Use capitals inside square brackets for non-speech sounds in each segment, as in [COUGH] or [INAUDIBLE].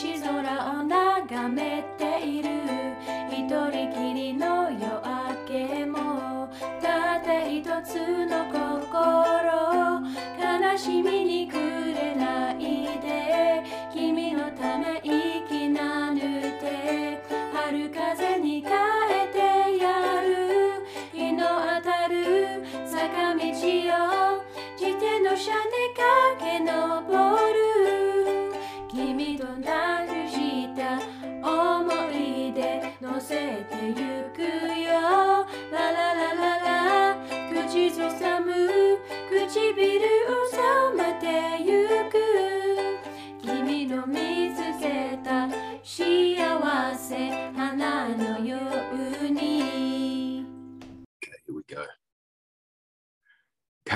星空を眺めている。一人きりの夜明けもたった一つの心。悲しみに暮れないで君のため息なぬて春風に変えてやる。日の当たる坂道を自転車で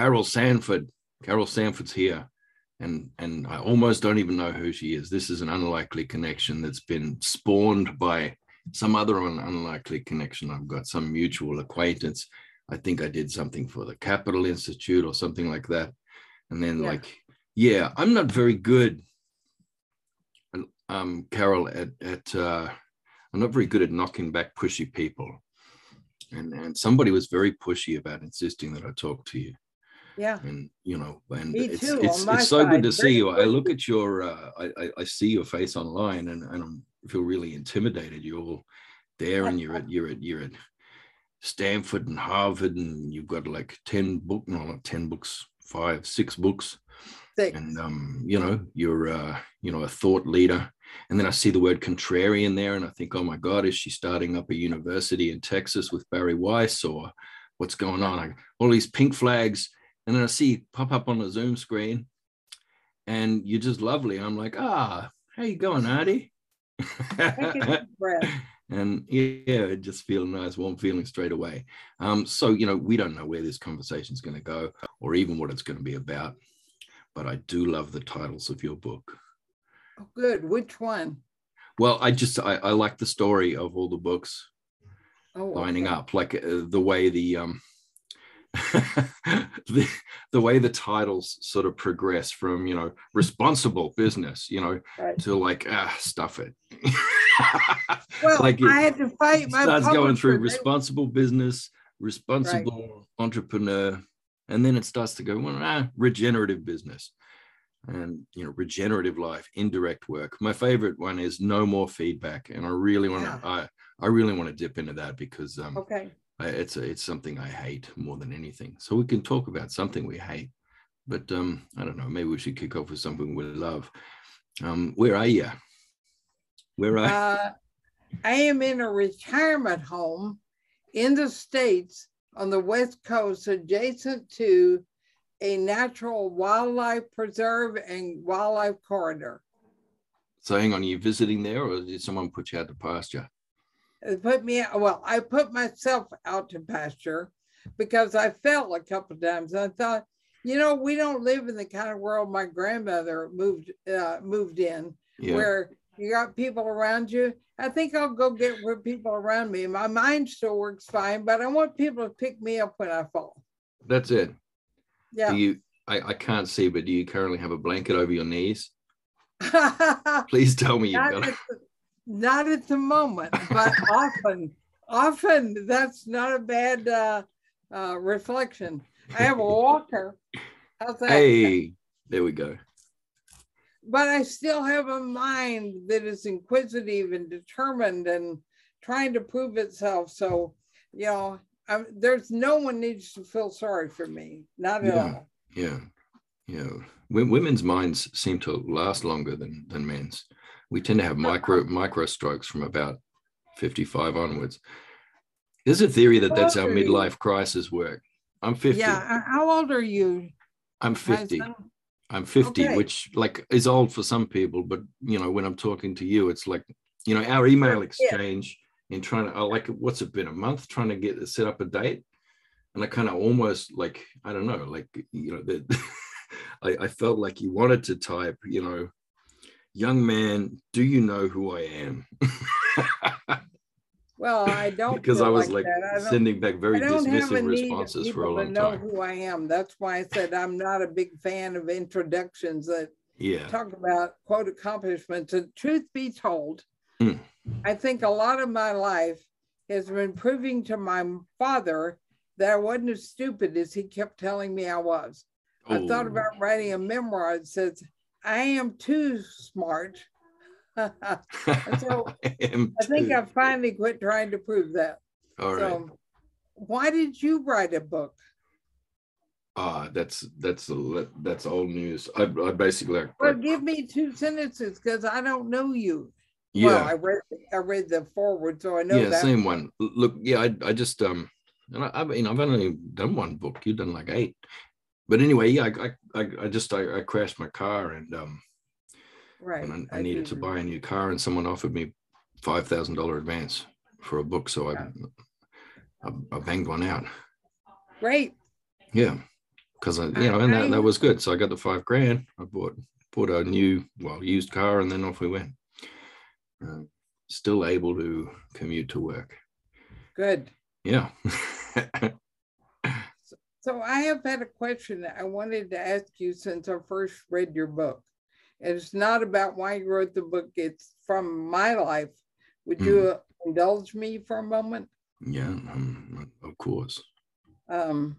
Carol Sanford. Carol Sanford's here. And and I almost don't even know who she is. This is an unlikely connection that's been spawned by some other un- unlikely connection. I've got some mutual acquaintance. I think I did something for the Capital Institute or something like that. And then Yeah. like, yeah, I'm not very good. Um, Carol, at at uh, I'm not very good at knocking back pushy people and and somebody was very pushy about insisting that I talk to you Yeah. and you know and Me it's too, it's, it's so good to side, see you. I look at your uh, I, I I see your face online and and I'm, I feel really intimidated. You're all there and you're at [LAUGHS] you're at you're at Stanford and Harvard and you've got like 10 book no not 10 books five six books. Six. and um, you know you're uh, you know a thought leader. And then i see the word contrarian there and i think oh my god is she starting up a university in texas with bari weiss or what's going on? I, all these pink flags and then i see pop up on the zoom screen and you're just lovely i'm like ah how you going artie Take a deep breath. [LAUGHS] and yeah, it just feel nice, warm feeling straight away. Um, so you know, we don't know where this conversation is going to go, or even what it's going to be about. But I do love the titles of your book. Oh, good. Which one? Well, I just I, I like the story of all the books Oh, lining okay. up, like uh, the way the um [LAUGHS] the, the way the titles sort of progress from you know responsible business, you know, Right. to like ah stuff it. Well, [LAUGHS] like it- I had to fight my starts going through responsible business, responsible entrepreneur, and then it starts to go well, ah, regenerative business, and you know regenerative life, indirect work. My favorite one is no more feedback, and I really want to I I really want to dip into that because um Okay. I, it's a, it's something I hate more than anything. So we can talk about something we hate, but um I don't know. Maybe we should kick off with something we love. Um, where are you? Where are Uh, I am in a retirement home in the States on the West Coast, adjacent to a natural wildlife preserve and wildlife corridor. So hang on, are you visiting there or did someone put you out to pasture? It put me well, I put myself out to pasture because I fell a couple times. I thought, you know, we don't live in the kind of world my grandmother moved uh, moved in, Yeah. where you got people around you. I think I'll go get with people around me. My mind still works fine, but I want people to pick me up when I fall. That's it. Yeah. Do you I, I can't see, but do you currently have a blanket over your knees? [LAUGHS] Please tell me you've got it. Not at the moment, but [LAUGHS] often, often that's not a bad uh, uh, reflection. I have a walker. How's that? Hey, there we go. But I still have a mind that is inquisitive and determined and trying to prove itself. So, you know, I'm, there's no one needs to feel sorry for me. Not at Yeah. all. Yeah. Yeah. Wo- Women's minds seem to last longer than than men's. We tend to have micro micro strokes from about 55 onwards. There's a theory that that's how midlife crisis work. I'm 50. Yeah. uh, How old are you? I'm 50. I'm 50, Okay. which like is old for some people, but you know, when I'm talking to you, it's like, you know, our email Yeah. exchange in trying to, oh, like, what's it been a month trying to get to set up a date? And I kind of almost like, I don't know, like, you know, that [LAUGHS] I, I felt like you wanted to type, you know, young man, do you know who I am? [LAUGHS] Well, I don't [LAUGHS] because I was like. I sending back very I don't have a dismissive responses for a long know time. who I am. That's why I said I'm not a big fan of introductions that Yeah. talk about quote accomplishments. And truth be told, Mm. I think a lot of my life has been proving to my father that I wasn't as stupid as he kept telling me I was. I thought Oh, about writing a memoir that says, I am too smart. [LAUGHS] I so [LAUGHS] I am think. I finally quit trying to prove that. All right. So, why did you write a book? Ah, that's that's a, that's old news. I, I basically I- Well, give me two sentences because I don't know you. yeah Well, I read I read the forward, so I know yeah that. same one. Look, yeah, I I just um, and I, I mean I've only done one book. You've done like eight, but anyway, yeah, I I I, just I, I crashed my car and um Right. and I, I needed to buy a new car and someone offered me five thousand dollar advance for a book, so I, I I banged one out. Great. Yeah, because I, you know, and that, that was good. So I got the five grand. I bought bought a new, well, used car, and then off we went. Uh, still able to commute to work. Good. Yeah. [LAUGHS] So I have had a question that I wanted to ask you since I first read your book. And it's not about why you wrote the book, it's from my life. Would you uh, indulge me for a moment? yeah, um, of course. Um,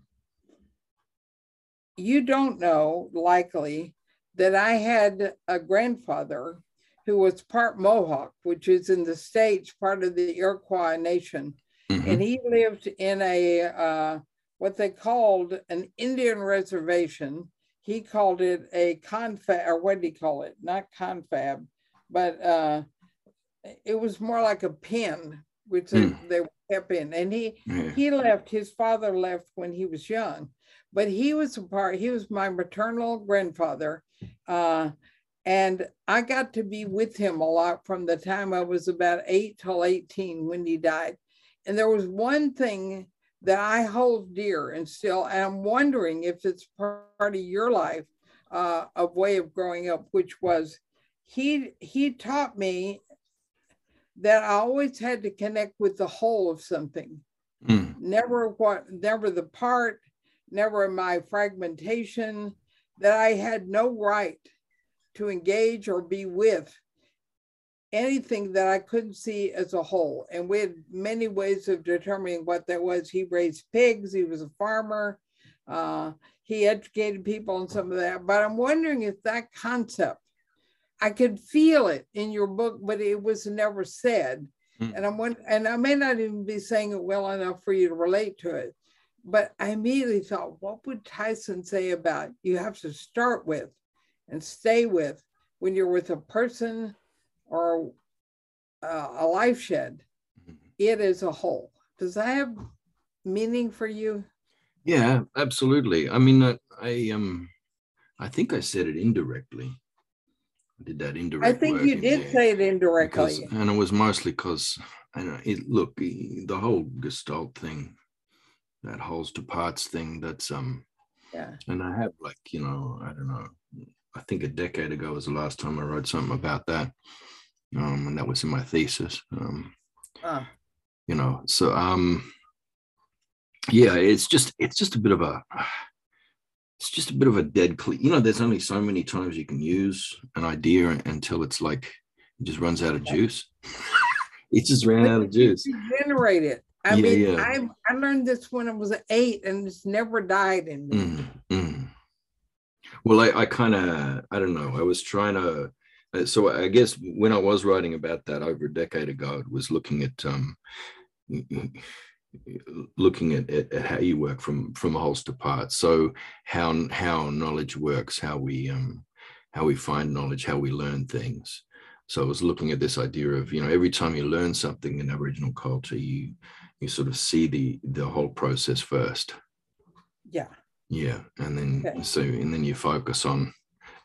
you don't know, likely, that I had a grandfather who was part Mohawk, which is in the States, part of the Iroquois Nation. Mhm. and he lived in a uh, what they called an Indian reservation. He called it a confab, or what did he call it? Not confab, but uh, it was more like a pen, which they, they kept in. And he Yeah. he left. His father left when he was young, but he was a part. He was my maternal grandfather. Uh, and I got to be with him a lot from the time I was about eight till 18 when he died. And there was one thing that I hold dear and still, and I'm wondering if it's part of your life uh, of way of growing up, which was he he taught me that I always had to connect with the whole of something, Mm. never what, never the part, never my fragmentation, that I had no right to engage or be with anything that I couldn't see as a whole. And we had many ways of determining what that was. He raised pigs, he was a farmer, uh, he educated people on some of that. But I'm wondering if that concept, I could feel it in your book, but it was never said. Mm. And I'm and I may not even be saying it well enough for you to relate to it. But I immediately thought, what would Tyson say about you have to start with and stay with when you're with a person or uh, a life shed, Mhm. it as a whole. Does that have meaning for you? Yeah, absolutely. I mean, I, I um, I think I said it indirectly. I did that indirect. I think you did say it because, indirectly. and it was mostly because I know it. Look, the the whole Gestalt thing, that wholes to parts thing. That's um, Yeah. and I have like you know, I don't know. I think a decade ago was the last time I wrote something about that, um, and that was in my thesis. Um, Uh, you know so um yeah it's just it's just a bit of a it's just a bit of a dead cle you know there's only so many times you can use an idea until it's like it just runs out of juice [LAUGHS] it just ran out of juice Generate it. I Yeah, mean, yeah. I I learned this when I was eight, and it's never died in me. Mm, mm. well i, I kind of i don't know i was trying to so i guess when i was writing about that over a decade ago it was looking at um looking at, at, at how you work from from a whole to parts so how how knowledge works how we um how we find knowledge how we learn things so i was looking at this idea of you know every time you learn something in aboriginal culture you you sort of see the the whole process first Yeah. yeah, and then Okay. so and then you focus on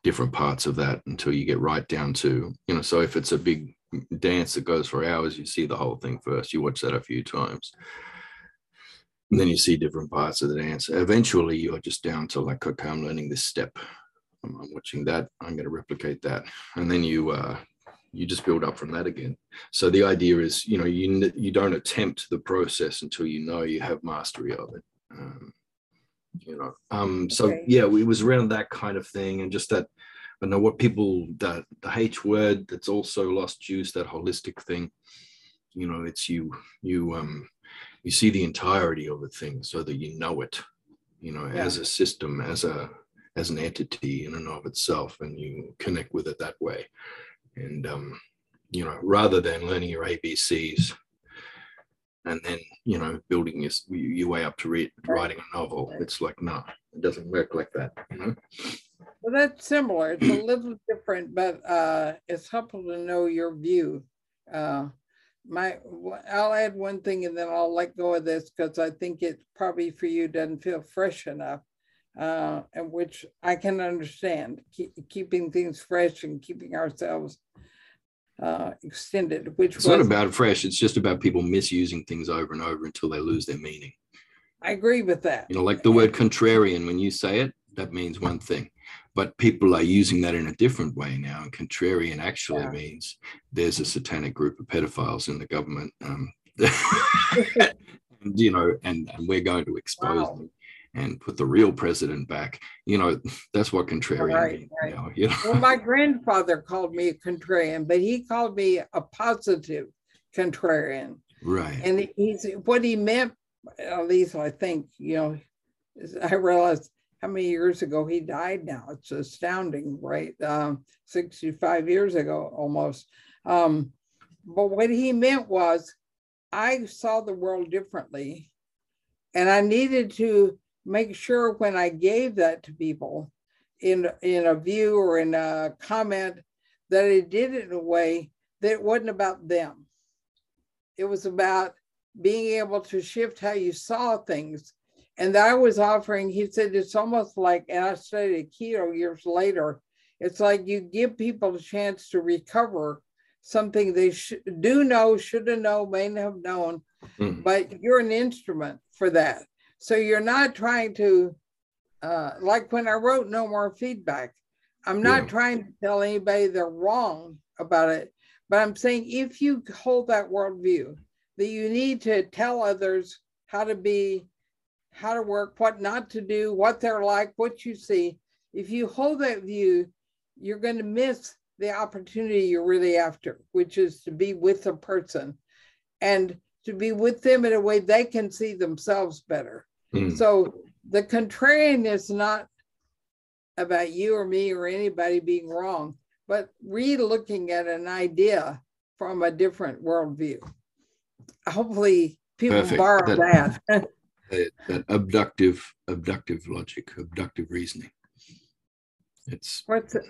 different parts of that until you get right down to you know. So if it's a big dance that goes for hours, you see the whole thing first. You watch that a few times, and then you see different parts of the dance. Eventually, you're just down to like, okay, I'm learning this step. I'm, I'm watching that. I'm going to replicate that, and then you uh, you just build up from that again. So the idea is, you know, you you don't attempt the process until you know you have mastery of it. Um, you know, um, so Okay. yeah, it was around that kind of thing, and just that i know what people that the H word that's also lost juice, that holistic thing, you know, it's you you um you see the entirety of a thing so that you know it, you know, Yeah. as a system, as a as an entity in and of itself, and you connect with it that way. And um, you know, rather than learning your ABCs and then you know building your your way up to read, writing a novel, it's like no, it doesn't work like that. You know? Well, that's similar. It's a little different, but uh, it's helpful to know your view. Uh, my, I'll add one thing and then I'll let go of this because I think it probably for you doesn't feel fresh enough, uh, and which I can understand. Keep, keeping things fresh and keeping ourselves uh, extended, which It's not about fresh. It's just about people misusing things over and over until they lose their meaning. I agree with that. You know, like the word contrarian, when you say it, that means one thing. But people are using that in a different way now. And contrarian actually Yeah. means there's a satanic group of pedophiles in the government. Um, [LAUGHS] [LAUGHS] and, you know, and, and we're going to expose Wow. them and put the real president back. You know, that's what contrarian Right, means right. now. You know? Well, my [LAUGHS] grandfather called me a contrarian, but he called me a positive contrarian. right. And he's what he meant, at least I think, you know, is I realized how many years ago he died now. It's astounding, right? Um, 65 years ago almost. Um, but what he meant was I saw the world differently. And I needed to make sure when I gave that to people in, in a view or in a comment that I did it in a way that it wasn't about them. It was about being able to shift how you saw things. And I was offering, he said, it's almost like, and I studied keto years later, it's like you give people a chance to recover something they sh- do know, should have known, may have known, Mm. but you're an instrument for that. So you're not trying to, uh, like when I wrote No More Feedback, I'm not Yeah. trying to tell anybody they're wrong about it, but I'm saying if you hold that worldview, that you need to tell others how to be, how to work, what not to do, what they're like, what you see. If you hold that view, you're going to miss the opportunity you're really after, which is to be with a person and to be with them in a way they can see themselves better. Mm. So the contrarian is not about you or me or anybody being wrong, but re-looking at an idea from a different worldview. Hopefully people Perfect. borrow That- that. [LAUGHS] that, that abductive abductive logic abductive reasoning it's What's it?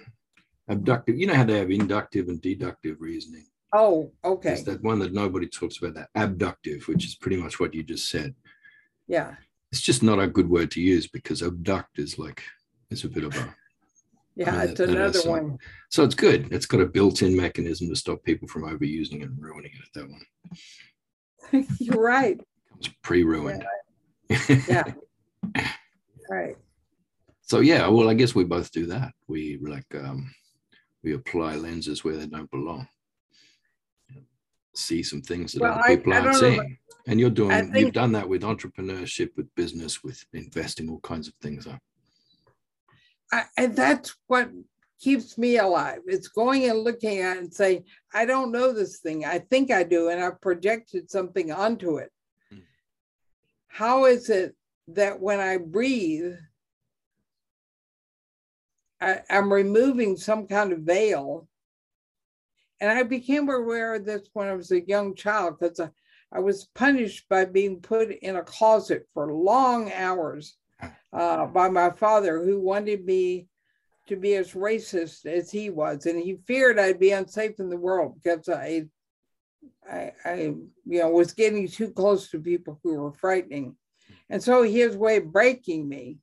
abductive you know how they have inductive and deductive reasoning Oh, okay. There's that one that nobody talks about that abductive which is pretty much what you just said Yeah. It's just not a good word to use because abduct is like it's a bit of a Yeah, Yeah, it's another one. so it's good it's got a built-in mechanism to stop people from overusing it and ruining it that one [LAUGHS] You're right. it's pre-ruined Yeah. [LAUGHS] Right. so yeah well i guess we both do that we like um we apply lenses where they don't belong see some things that Well, other people I aren't know, seeing and you're doing I you've done that with entrepreneurship with business with investing all kinds of things? I, and that's what keeps me alive. It's going and looking at and saying, I don't know this thing. I think I do, and I've projected something onto it. Hmm. How is it that when I breathe, I'm removing some kind of veil? And I became aware of this when I was a young child because I, I was punished by being put in a closet for long hours uh, by my father, who wanted me to be as racist as he was, and he feared I'd be unsafe in the world because I, I, I, you know, was getting too close to people who were frightening, and so his way of breaking me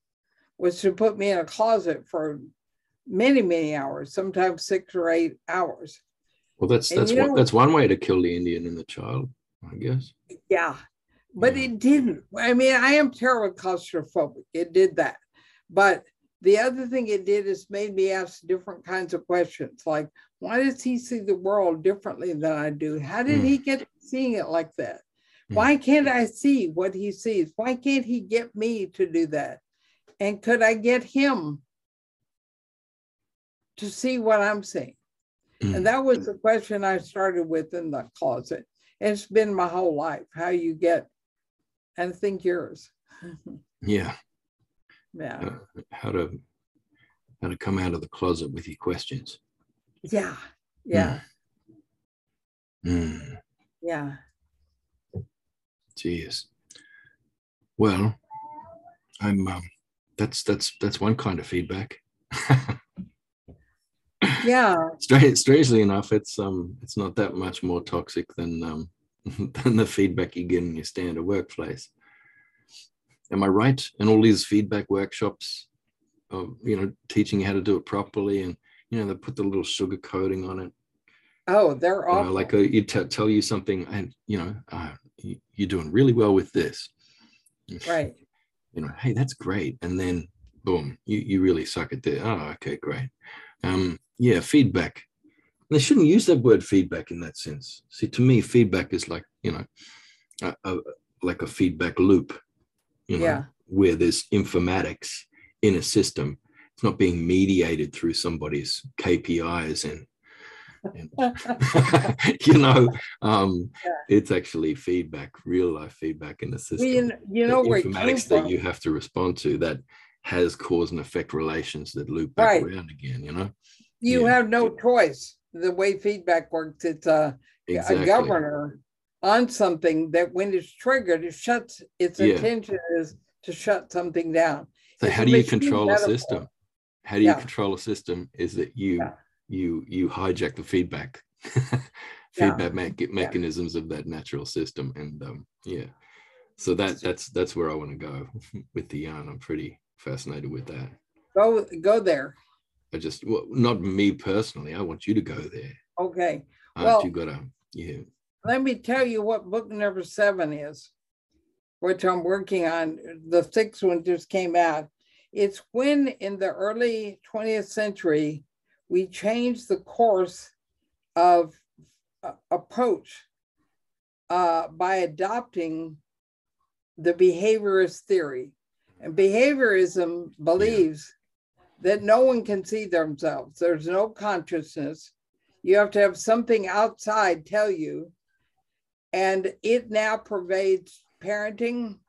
was to put me in a closet for many, many hours, sometimes six or eight hours. Well that's And that's one know- that's one way to kill the indian and the child i guess Yeah, but Yeah. it didn't. I mean, I am terrible claustrophobic. It did that. But the other thing it did is made me ask different kinds of questions like, why does he see the world differently than I do? How did Mm. he get seeing it like that? Mm. Why can't I see what he sees? Why can't he get me to do that? And could I get him to see what I'm seeing. Mm. And that was the question I started with in the closet. It's been my whole life how you get, and I think yours. [LAUGHS] yeah. Yeah. Uh, how to how to come out of the closet with your questions. Yeah. Yeah. Mm. Yeah. Jeez. Well, I'm. Um, that's that's that's one kind of feedback. [LAUGHS] Yeah. Strange, strangely enough, it's um it's not that much more toxic than um [LAUGHS] than the feedback you get in your standard workplace. Am I right? And all these feedback workshops, of you know, teaching you how to do it properly, and you know they put the little sugar coating on it. Oh, they're You know, like uh, you t- tell you something, and you know, uh, you- you're doing really well with this. right. [LAUGHS] you know, hey, that's great. And then boom, you, you really suck at that. Oh, okay, great. Um, yeah, feedback. They shouldn't use that word feedback in that sense. See, to me, feedback is like, you know, a, a, like a feedback loop, you know, Yeah. where there's informatics in a system. It's not being mediated through somebody's KPIs and, and [LAUGHS] you know, um, Yeah. it's actually feedback, real life feedback in the system you, kn- you know where informatics that you have to respond to that has cause and effect relations that loop back Right. around again you know you yeah. have no choice. The way feedback works, it's a, exactly a governor on something that when it's triggered, it shuts, its Yeah. intention is to shut something down. so it's how do you control a system how do you Yeah. control a system is that you you you hijack the feedback [LAUGHS] feedback me- mechanisms of that natural system and um yeah so that that's that's where i want to go [LAUGHS] with the yarn i'm pretty fascinated with that Go, go there. I just well, not me personally i want you to go there Okay. Well- you gotta yeah Let me tell you what book number seven is, which I'm working on. The sixth one just came out. It's when in the early 20th century, we changed the course of uh, approach uh, by adopting the behaviorist theory. And behaviorism believes that no one can see themselves, there's no consciousness. You have to have something outside tell you. And it now pervades parenting,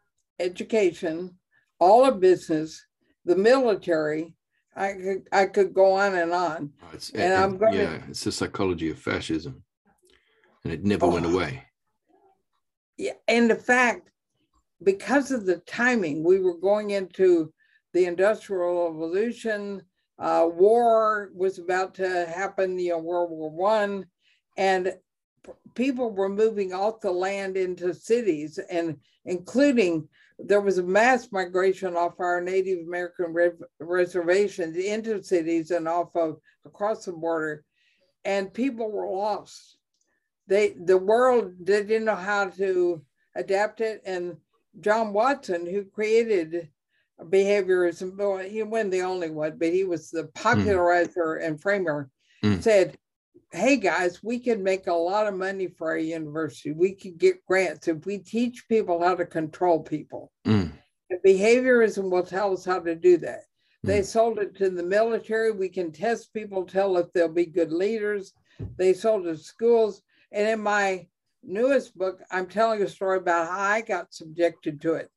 education, all of business, the military. I could, I could go on and on. It's, And I'm gonna- yeah, it's the psychology of fascism, and it never went Oh. away. Yeah, and the fact, because of the timing, we were going into the Industrial Revolution. Uh, war was about to happen, you know, World War One, and people were moving off the land into cities, and including there was a mass migration off our Native American rev- reservations into cities and off of across the border, and people were lost they the world they didn't know how to adapt it and john watson who created behaviorism well, he wasn't the only one but he was the popularizer and framer Mm. said hey guys we could make a lot of money for our university we could get grants if we teach people how to control people Mm, and behaviorism will tell us how to do that. They Mm. sold it to the military. We can test people, tell if they'll be good leaders. They sold it to schools. And in my newest book, I'm telling a story about how I got subjected to it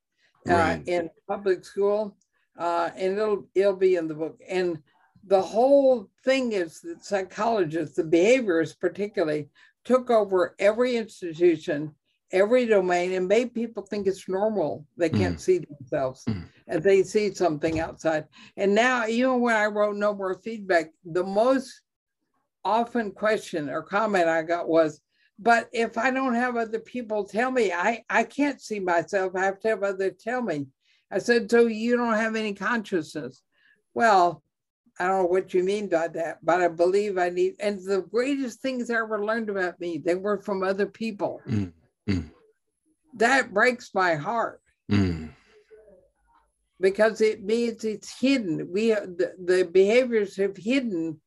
Right. in public school. Uh, and it'll it'll be in the book. And the whole thing is that psychologists, the behaviorists particularly, took over every institution every domain and made people think it's normal. They can't see themselves Mm. and they see something outside. And now, even when I wrote No More Feedback, the most often question or comment I got was, but if I don't have other people tell me, I, I can't see myself. I have to have others tell me. I said, so you don't have any consciousness. Well, I don't know what you mean by that, but I believe I need, and the greatest things I ever learned about me, they were from other people. Mm, mm. That breaks my heart mm. because it means it's hidden. We the, the behaviors have hidden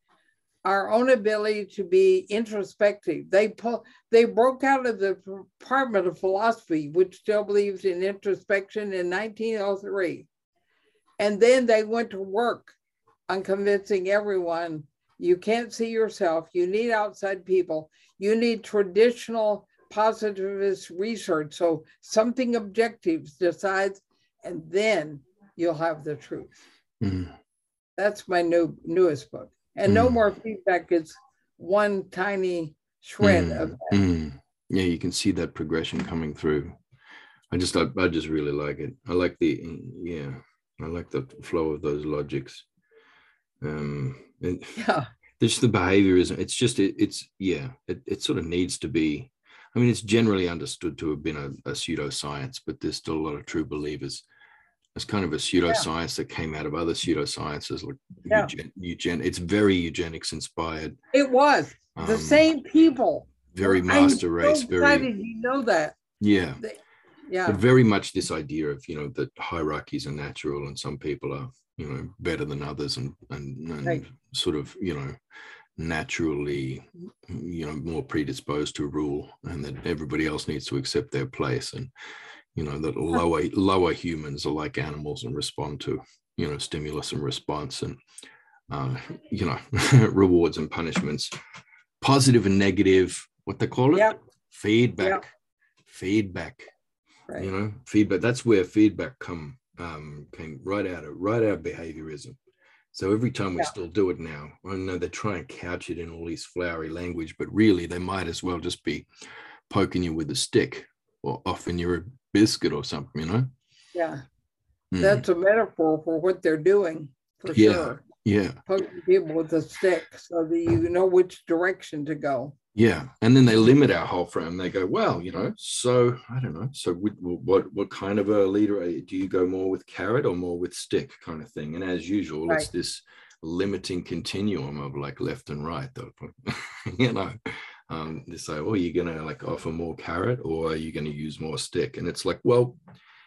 our own ability to be introspective. They pull, they broke out of the Department of Philosophy, which still believes in introspection in 1903. And then they went to work on convincing everyone You can't see yourself. You need outside people. You need traditional positivist research. So something objective decides, and then you'll have the truth. Mm. That's my new newest book. And no Mm. more feedback It's one tiny shred Mm, of that. mm. Yeah, you can see that progression coming through. I just, I, I just really like it. I like the, yeah, I like the flow of those logics. Um, it, [LAUGHS] Yeah. there's the behaviorism. It's just, it, it's, yeah, it, it sort of needs to be. I mean, it's generally understood to have been a, a pseudoscience, but there's still a lot of true believers. It's kind of a pseudoscience that came out of other pseudosciences like Yeah. eugen, eugen. It's very eugenics inspired. It was the um, same people. very master I'm master so race, very you know that. yeah. Yeah. but very much this idea of you know that hierarchies are natural and some people are you know better than others and and, and Right. sort of you know naturally you know more predisposed to rule and that everybody else needs to accept their place and you know that lower lower humans are like animals and respond to you know stimulus and response and uh, you know [LAUGHS] rewards and punishments positive and negative what they call it Yep. feedback feedback Right. you know feedback that's where feedback come um came right out of right out of behaviorism so every time we Yeah. still do it now i know they try and couch it in all these flowery language but really they might as well just be poking you with a stick or offering you a biscuit or something you know Yeah. Mm. That's a metaphor for what they're doing for Yeah. sure. yeah Poking people with a stick so that you know which direction to go. yeah and then they limit our whole frame they go well you know so i don't know so what what, what kind of a leader are you? do you go more with carrot or more with stick kind of thing and as usual it's this limiting continuum of like left and right though [LAUGHS] you know um they say oh you're gonna like offer more carrot or are you gonna use more stick and it's like well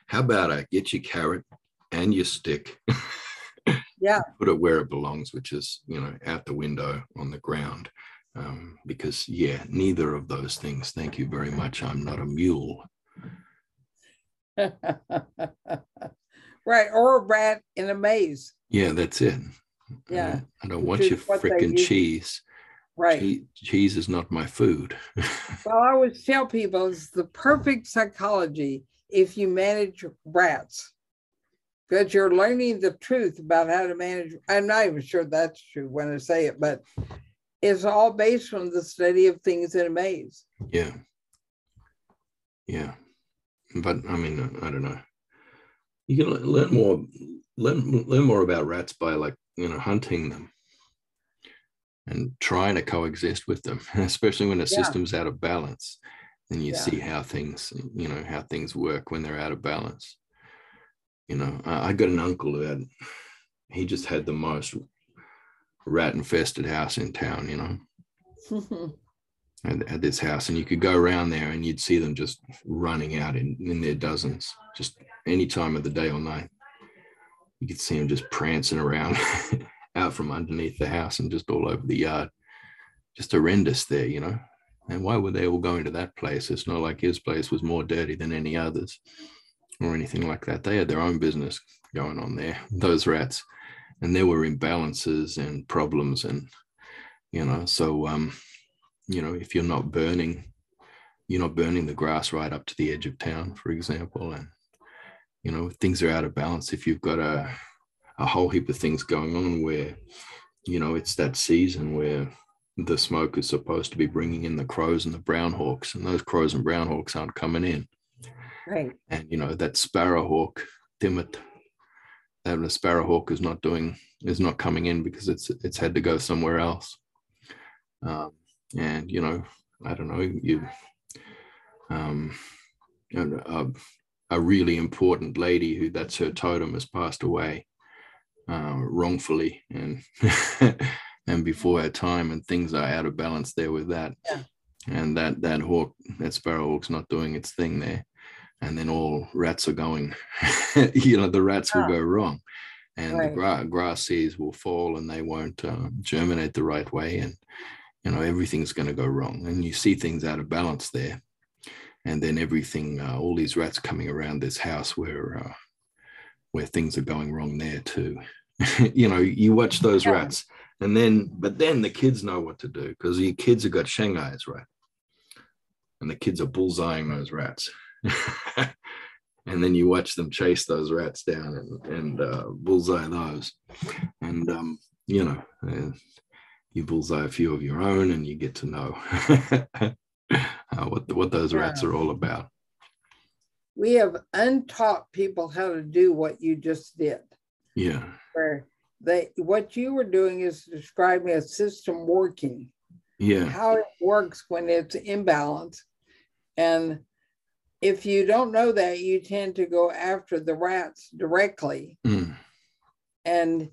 how about i get your carrot and your stick? [LAUGHS] Yeah. [LAUGHS] put it where it belongs which is you know out the window on the ground. Um, because yeah neither of those things. Thank you very much. I'm not a mule. [LAUGHS] Right. Or a rat in a maze. yeah that's it. Yeah, i don't, I don't want your freaking cheese. Right. Che- cheese is not my food. Well, I always tell people it's the perfect psychology if you manage rats. Because you're learning the truth about how to manage. I'm not even sure that's true when I say it, but it's all based on the study of things in a maze. yeah yeah but i mean i don't know you can learn more learn, learn more about rats by like you know hunting them and trying to coexist with them [LAUGHS] especially when the Yeah. system's out of balance then you Yeah. see how things you know how things work when they're out of balance. You know i, I got an uncle who had he just had the most rat infested house in town you know? [LAUGHS] At, at this house and you could go around there and you'd see them just running out in, in their dozens just any time of the day or night. You could see them just prancing around [LAUGHS] out from underneath the house and just all over the yard. Just horrendous there you know and why were they all going to that place? It's not like his place was more dirty than any others or anything like that. They had their own business going on there those rats. And there were imbalances and problems and you know so um you know if you're not burning you're not burning the grass right up to the edge of town for example and you know things are out of balance. If you've got a a whole heap of things going on where you know it's that season where the smoke is supposed to be bringing in the crows and the brown hawks and those crows and brown hawks aren't coming in. Right. and you know that sparrowhawk timid that the sparrowhawk is not doing is not coming in because it's it's had to go somewhere else. Um, and you know i don't know you um you know, a, a really important lady who that's her totem has passed away uh, wrongfully. And [LAUGHS] and before her time and things are out of balance there with that. Yeah. and that that hawk that sparrowhawk's not doing its thing there. And then all rats are going [LAUGHS] you know the rats will Ah. go wrong. And the gra- grass seeds will fall and they won't uh, germinate the right way and you know everything's going to go wrong. And you see things out of balance there. And then everything uh, all these rats coming around this house where uh, where things are going wrong there too. [LAUGHS] You know you watch those Yeah. rats And then, but then the kids know what to do because your kids have got Shanghai's, right? And the kids are bullseyeing those rats. [LAUGHS] and then you watch them chase those rats down and, and uh, bullseye those. And, um, you know, uh, you bullseye a few of your own and you get to know [LAUGHS] uh, what, what those rats are all about. We have untaught people how to do what you just did. Yeah. Where they what you were doing is describing a system working. Yeah. How it works when it's imbalance. And if you don't know that, you tend to go after the rats directly. Mm. And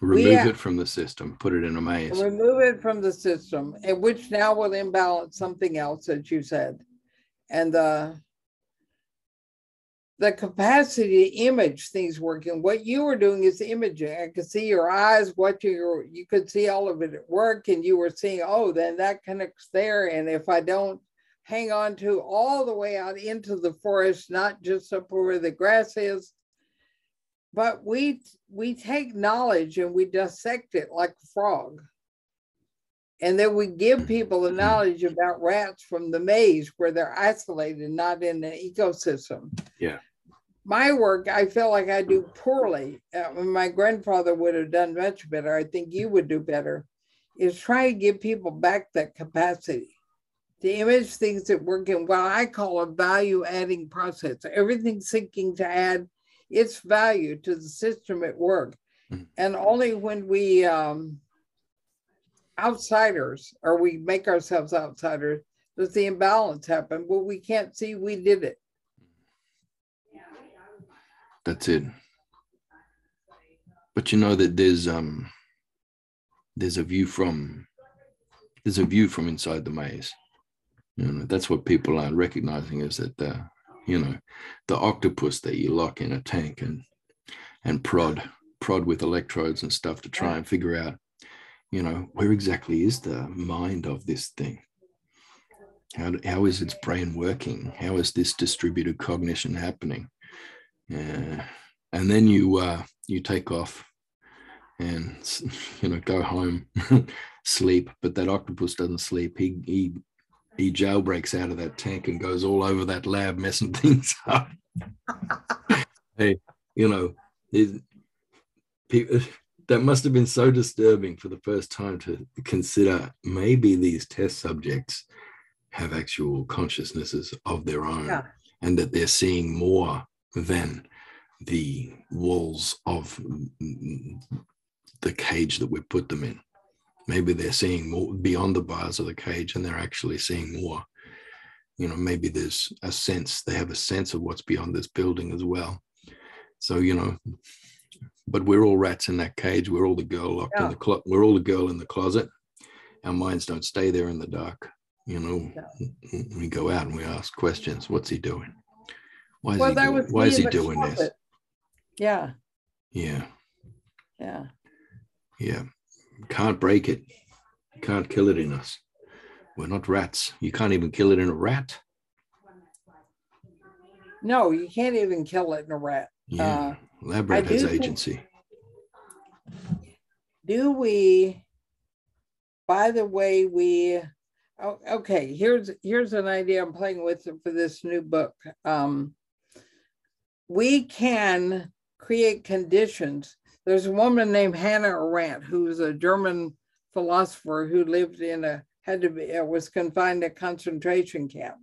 remove have, it from the system, put it in a maze. Remove it from the system, and which now will imbalance something else that you said. And the the capacity to image things working. What you were doing is imaging. I could see your eyes, what you you could see all of it at work, and you were seeing, oh, then that connects there. And if I don't hang on to all the way out into the forest, not just up where the grass is, but we we take knowledge and we dissect it like a frog. And then we give people the knowledge about rats from the maze where they're isolated, not in an ecosystem. Yeah my work, I feel like I do poorly. Uh, my grandfather would have done much better. I think you would do better. Is try to give people back that capacity to image things that work in what I call a value adding process. Everything seeking to add its value to the system at work. Mm-hmm. And only when we um, outsiders or we make ourselves outsiders does the imbalance happen. But we can't see we did it. That's it. But you know that there's um there's a view from there's a view from inside the maze. You know, that's what people aren't recognizing is that the you know the octopus that you lock in a tank and and prod prod with electrodes and stuff to try and figure out you know where exactly is the mind of this thing how, how is its brain working how is this distributed cognition happening yeah. And then you uh, you take off and [LAUGHS] you know go home, [LAUGHS] sleep. But that octopus doesn't sleep. He he he jailbreaks out of that tank and goes all over that lab, messing [LAUGHS] things up. hey, you know, it, people, that must have been so disturbing for the first time to consider maybe these test subjects have actual consciousnesses of their own yeah. and that they're seeing more than the walls of the cage that we put them in. Maybe they're seeing more beyond the bars of the cage and they're actually seeing more. You know, maybe there's a sense, they have a sense of what's beyond this building as well. So, you know, but we're all rats in that cage. We're all the girl locked yeah. in the closet. We're all the girl in the closet. Our minds don't stay there in the dark. You know, yeah. we go out and we ask questions. What's he doing? Why is well, he doing, why is he doing this? Yeah. Yeah. Yeah. Yeah. Can't break it. Can't kill it in us. We're not rats. You can't even kill it in a rat. No, you can't even kill it in a rat. Yeah. Uh, Lab rat has agency. Think, do we, by the way, we, oh, okay, here's here's an idea I'm playing with for this new book. Um, we can create conditions. There's a woman named Hannah Arendt, who's a German philosopher who lived in a had to be uh, was confined to concentration camp,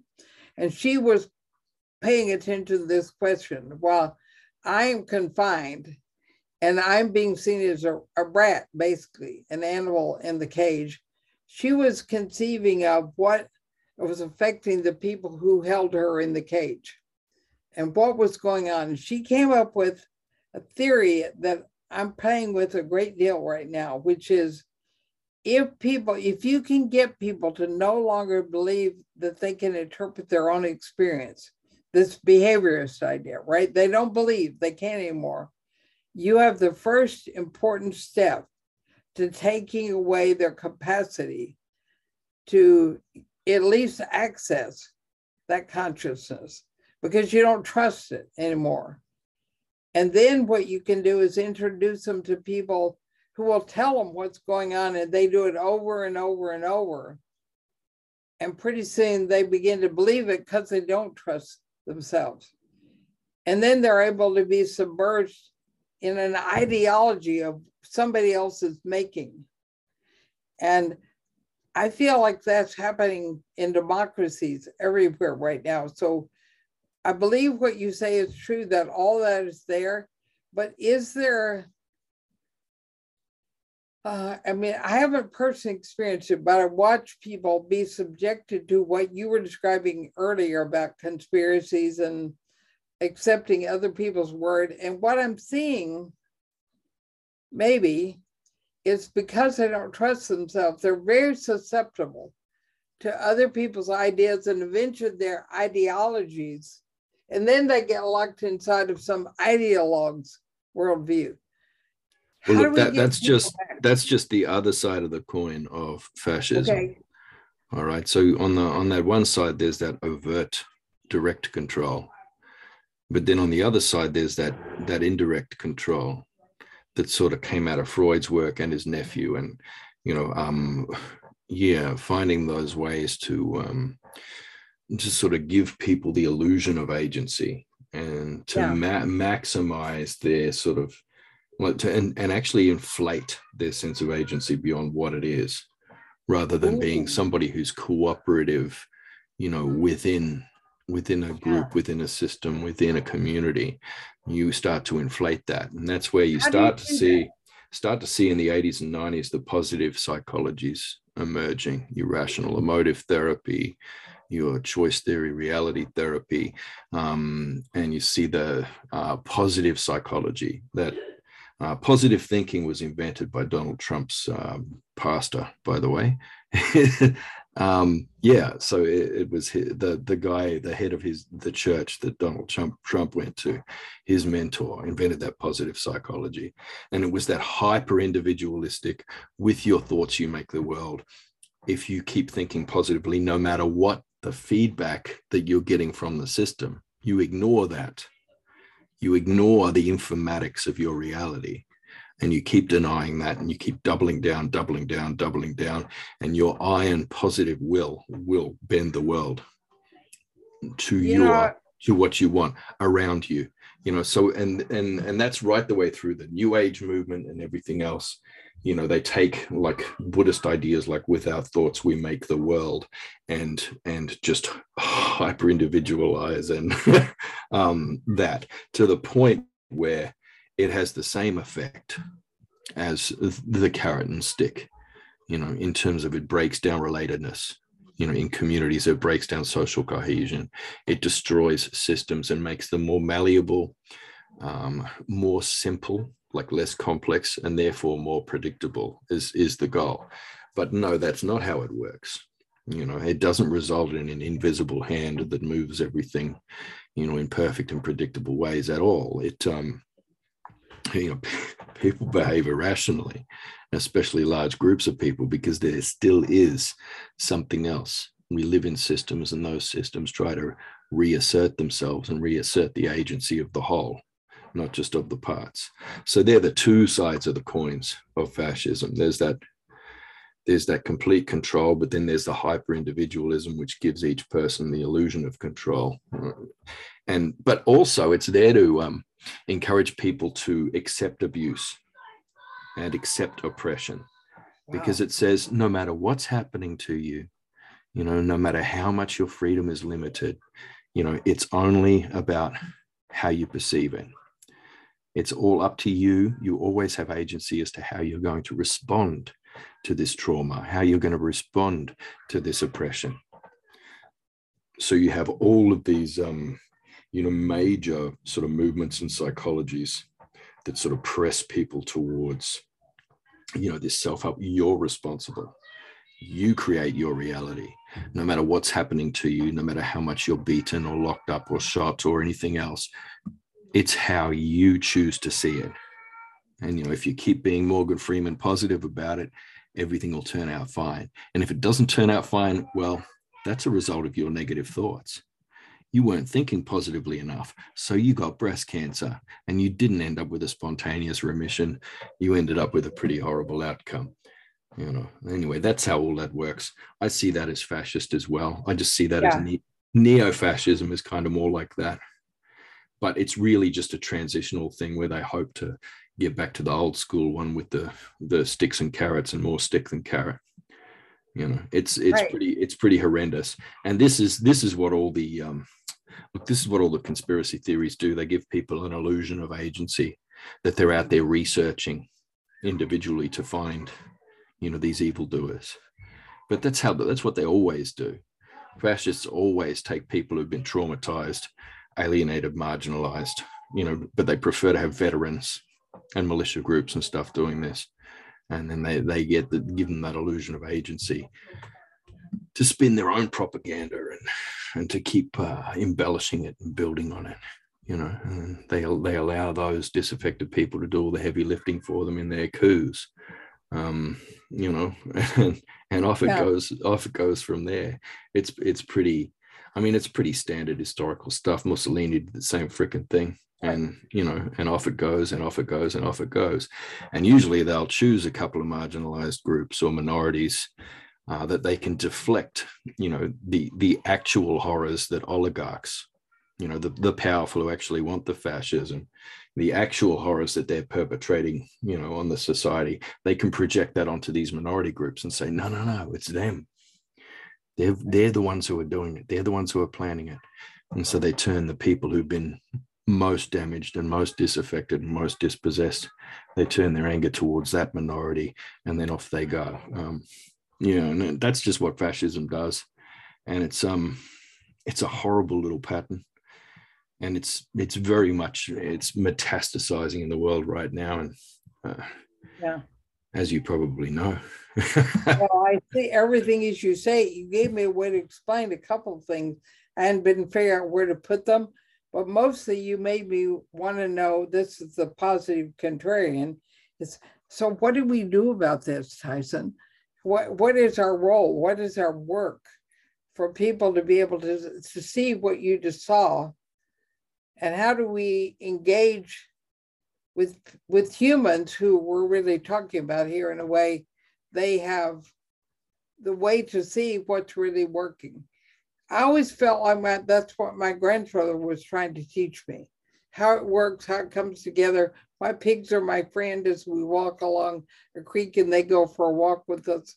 and she was paying attention to this question. While I am confined, and I'm being seen as a, a rat, basically an animal in the cage, she was conceiving of what was affecting the people who held her in the cage and what was going on. And She came up with a theory that I'm playing with a great deal right now, which is if people, if you can get people to no longer believe that they can interpret their own experience, this behaviorist idea, right? They don't believe they can't anymore. You have the first important step to taking away their capacity to at least access that consciousness because you don't trust it anymore. And then what you can do is introduce them to people who will tell them what's going on and they do it over and over and over. And pretty soon they begin to believe it because they don't trust themselves. And then they're able to be submerged in an ideology of somebody else's making. And I feel like that's happening in democracies everywhere right now. So I believe what you say is true that all that is there, but is there? Uh, I mean, I haven't personally experienced it, but I watch people be subjected to what you were describing earlier about conspiracies and accepting other people's word. And what I'm seeing, maybe, is because they don't trust themselves. They're very susceptible to other people's ideas and eventually their ideologies and then they get locked inside of some ideologue's worldview. Well, look, that, that's just back? that's just the other side of the coin of fascism. Okay. All right. So on the on that one side, there's that overt direct control, but then on the other side, there's that that indirect control that sort of came out of Freud's work and his nephew, and you know, um, yeah, finding those ways to um, to sort of give people the illusion of agency and to yeah. ma- maximize their sort of like to and, and actually inflate their sense of agency beyond what it is rather than Ooh. being somebody who's cooperative you know within within a group yeah. within a system within a community you start to inflate that and that's where you How start you to see that? start to see in the 80s and 90s the positive psychologies emerging your rational emotive therapy your choice theory, reality therapy, um, and you see the uh, positive psychology. That uh, positive thinking was invented by Donald Trump's um, pastor, by the way. [LAUGHS] um, yeah, so it, it, was the the guy, the head of his the church that Donald Trump Trump went to, his mentor invented that positive psychology, and it was that hyper individualistic. With your thoughts, you make the world if you keep thinking positively, no matter what the feedback that you're getting from the system. You ignore that. You ignore the informatics of your reality and you keep denying that and you keep doubling down, doubling down, doubling down, and your iron positive will will bend the world to you your know, to what you want around you you know so and and and that's right the way through the new age movement and everything else you know they take like buddhist ideas like with our thoughts we make the world and and just hyper individualize and [LAUGHS] um, that to the point where it has the same effect as the carrot and stick you know in terms of it breaks down relatedness you know in communities it breaks down social cohesion it destroys systems and makes them more malleable um, more simple like less complex and therefore more predictable is is the goal. But no that's not how it works. You know it doesn't result in an invisible hand that moves everything you know in perfect and predictable ways at all. It um you know [LAUGHS] people behave irrationally especially large groups of people because there still is something else. We live in systems and those systems try to reassert themselves and reassert the agency of the whole not just of the parts. So they're the two sides of the coins of fascism. There's that there's that complete control, but then there's the hyper individualism, which gives each person the illusion of control. And but also it's there to um, encourage people to accept abuse and accept oppression, wow. because it says no matter what's happening to you, you know, no matter how much your freedom is limited, you know, it's only about how you perceive it. It's all up to you. You always have agency as to how you're going to respond to this trauma, how you're going to respond to this oppression. So you have all of these, um, you know, major sort of movements and psychologies that sort of press people towards, you know, this self help. You're responsible. You create your reality. No matter what's happening to you, no matter how much you're beaten or locked up or shot or anything else, it's how you choose to see it. And you know, if you keep being Morgan Freeman positive about it, everything will turn out fine. And if it doesn't turn out fine, well, that's a result of your negative thoughts. you weren't thinking positively enough. So you got breast cancer and you didn't end up with a spontaneous remission. You ended up with a pretty horrible outcome. You know, anyway, that's how all that works. I see that as fascist as well. I just see that yeah. as ne- neo fascism is kind of more like that. But it's really just a transitional thing where they hope to get back to the old school one with the the sticks and carrots and more stick than carrot. You know it's it's right. pretty it's pretty horrendous. And this is this is what all the um look this is what all the conspiracy theories do. They give people an illusion of agency that they're out there researching individually to find you know these evildoers. But that's how that's what they always do. Fascists always take people who've been traumatized alienated marginalized you know but they prefer to have veterans and militia groups and stuff doing this. And then they they get the, give them that illusion of agency to spin their own propaganda and and to keep uh, embellishing it and building on it you know. And they they allow those disaffected people to do all the heavy lifting for them in their coups um, you know. [LAUGHS] And, and off it yeah. goes off it goes from there. It's it's pretty i mean it's pretty standard historical stuff. Mussolini did the same freaking thing. And you know and off it goes and off it goes and off it goes. And usually they'll choose a couple of marginalized groups or minorities uh, that they can deflect you know the the actual horrors that oligarchs you know the, the powerful who actually want the fascism the actual horrors that they're perpetrating you know on the society they can project that onto these minority groups and say no no no it's them they're they're the ones who are doing it they're the ones who are planning it and so they turn the people who've been most damaged and most disaffected and most dispossessed, they turn their anger towards that minority and then off they go. Um, you know, and that's just what fascism does. And it's um it's a horrible little pattern. And it's it's very much it's metastasizing in the world right now. And uh, yeah, as you probably know. [LAUGHS] well, I see everything as you say. You gave me a way to explain a couple of things. Hadn't been figuring out where to put them but mostly you made me want to know this is the positive contrarian is so what do we do about this tyson what what is our role what is our work for people to be able to, to see what you just saw and how do we engage with with humans who we're really talking about here in a way they have the way to see what's really working I always felt like that's what my grandfather was trying to teach me how it works, how it comes together. My pigs are my friend as we walk along a creek and they go for a walk with us.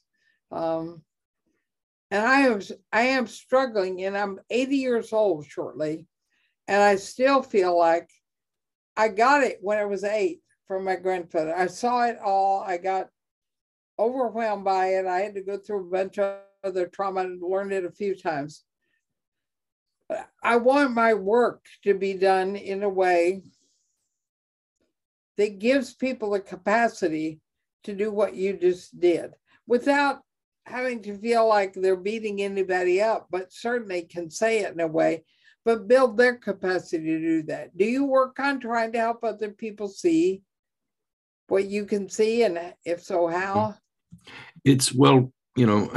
Um, and I am I am struggling, and I'm 80 years old shortly, and I still feel like I got it when I was eight from my grandfather. I saw it all. I got overwhelmed by it. I had to go through a bunch of other trauma and learn it a few times. I want my work to be done in a way that gives people the capacity to do what you just did without having to feel like they're beating anybody up, but certainly can say it in a way, but build their capacity to do that. Do you work on trying to help other people see what you can see? And if so, how? Hmm. It's well, you know,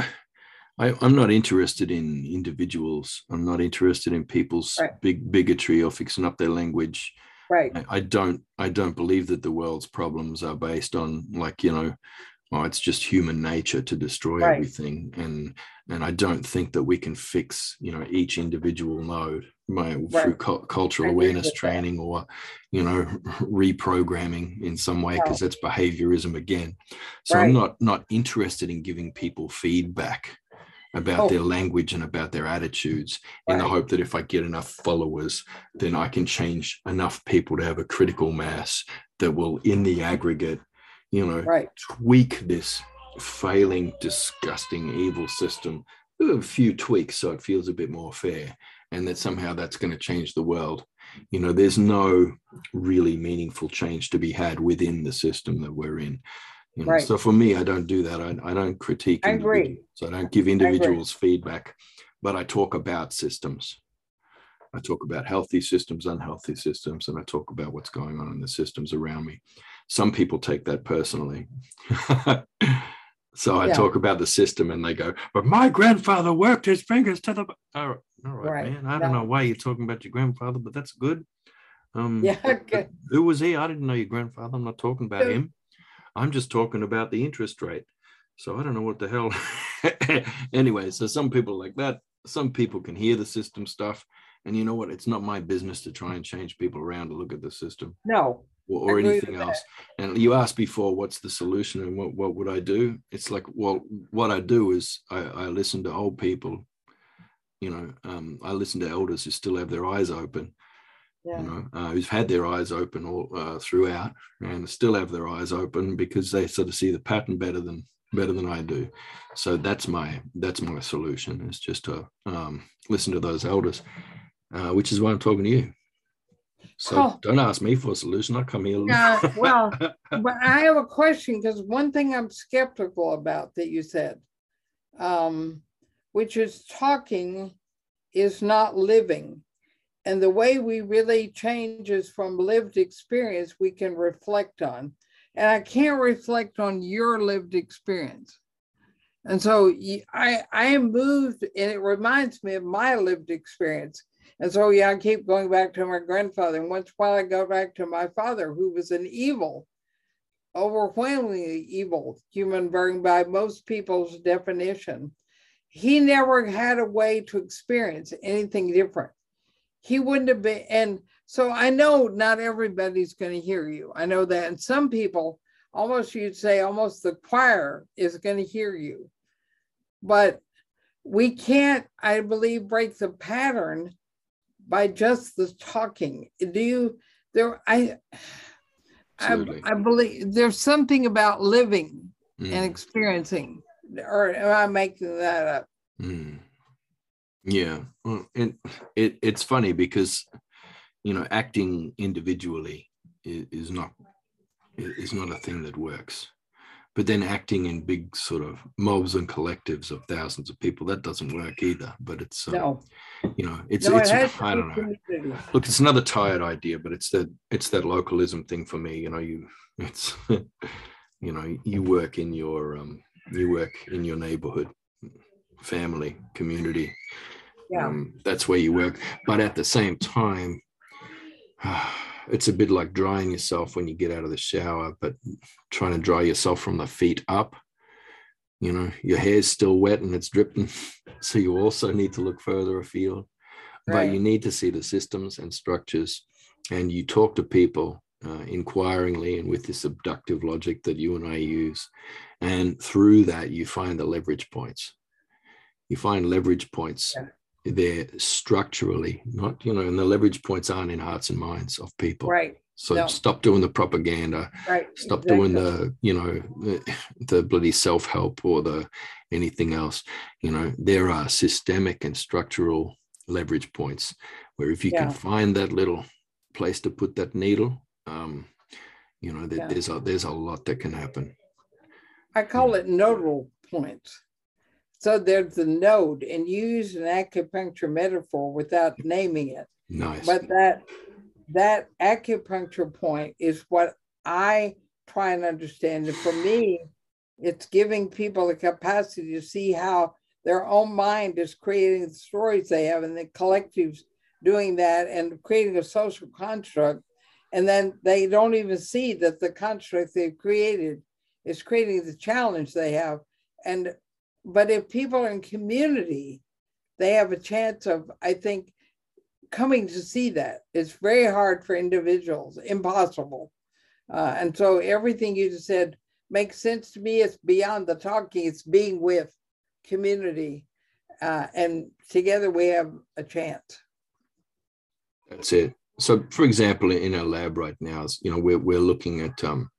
I, am not interested in individuals. I'm not interested in people's right. big bigotry or fixing up their language. Right. I, I, don't. I don't believe that the world's problems are based on like you know, oh, it's just human nature to destroy right. everything, and and I don't think that we can fix you know each individual node my right. through cu- cultural awareness training that. or you know [LAUGHS] reprogramming in some way because that's behaviorism again. So I'm not not interested in giving people feedback about oh. their language and about their attitudes in the hope that if I get enough followers, then I can change enough people to have a critical mass that will, in the aggregate, you know, right. tweak this failing, disgusting, evil system a few tweaks so it feels a bit more fair and that somehow that's going to change the world you know there's no really meaningful change to be had within the system that we're in you know, right. So for me, I don't do that. I, I don't critique. I agree. So I don't give individuals feedback, but I talk about systems. I talk about healthy systems, unhealthy systems, and I talk about what's going on in the systems around me. Some people take that personally. [LAUGHS] so I yeah. talk about the system and they go, but my grandfather worked his fingers to the. Oh, all right, Right. man. I don't No. know why you're talking about your grandfather, but that's good. Um, Yeah, [LAUGHS] good. Who was he? I didn't know your grandfather. I'm not talking about Good. him. I'm just talking about the interest rate. So I don't know what the hell. [LAUGHS] anyway, so some people like that. Some people can hear the system stuff, and you know what? It's not my business to try and change people around to look at the system No, or, or anything that. else. And you asked before, what's the solution and what, what would I do? It's like, well, what I do is I, I listen to old people. You know, um, I listen to elders who still have their eyes open. yeah, You know, uh, who've had their eyes open all uh, throughout and still have their eyes open because they sort of see the pattern better than better than I do. So that's my that's my solution is just to um, listen to those elders, uh, which is why I'm talking to you. So Oh. don't ask me for a solution. I come here. Yeah, [LAUGHS] well, but I have a question because one thing I'm skeptical about that you said, um, which is talking is not living. And the way we really change is from lived experience we can reflect on. And I can't reflect on your lived experience. And so I, I am moved, and it reminds me of my lived experience. And so, yeah, I keep going back to my grandfather. And once while, I go back to my father, who was an evil, overwhelmingly evil human being by most people's definition. He never had a way to experience anything different. He wouldn't have been, and so I know not everybody's going to hear you. I know that. And some people, almost you'd say, almost the choir is going to hear you. But we can't, I believe, break the pattern by just the talking. Do you, there, I, I, I believe there's something about living Mm, and experiencing, or am I making that up? mm. Yeah, well, and it it's funny because you know acting individually is, is not is not a thing that works. But then acting in big sort of mobs and collectives of thousands of people that doesn't work either. But it's um, No, you know it's no, it's it I don't know. Look, it's another tired idea, but it's that it's that localism thing for me. You know, you it's [LAUGHS] you know you work in your um you work in your neighborhood, family, community. Yeah. Um, that's where you work. But at the same time, [SIGHS] it's a bit like drying yourself when you get out of the shower, but trying to dry yourself from the feet up. You know, your hair's still wet and it's dripping. [LAUGHS] So you also need to look further afield. But you need to see the systems and structures, and you talk to people uh, inquiringly and with this abductive logic that you and I use. And through that, you find the leverage points. You find leverage points Yeah. There structurally, not, you know, and the leverage points aren't in hearts and minds of people. Right, So No. stop doing the propaganda, right. stop exactly. doing the, you know, the, the bloody self help or the anything else. You know, there are systemic and structural leverage points where if you Yeah. can find that little place to put that needle, um, you know, there, Yeah. there's a there's a lot that can happen. I call it nodal points. So there's the node, and you use an acupuncture metaphor without naming it. Nice. But that that acupuncture point is what I try and understand. And for me, it's giving people the capacity to see how their own mind is creating the stories they have, and the collectives doing that and creating a social construct. And then they don't even see that the construct they've created is creating the challenge they have. And but if people in community, they have a chance of, I think, coming to see that. It's very hard for individuals, impossible. Uh, and so everything you just said makes sense to me. It's beyond the talking, it's being with community. Uh, and together we have a chance. That's it. So, for example, in our lab right now, you know, we're we're looking at um,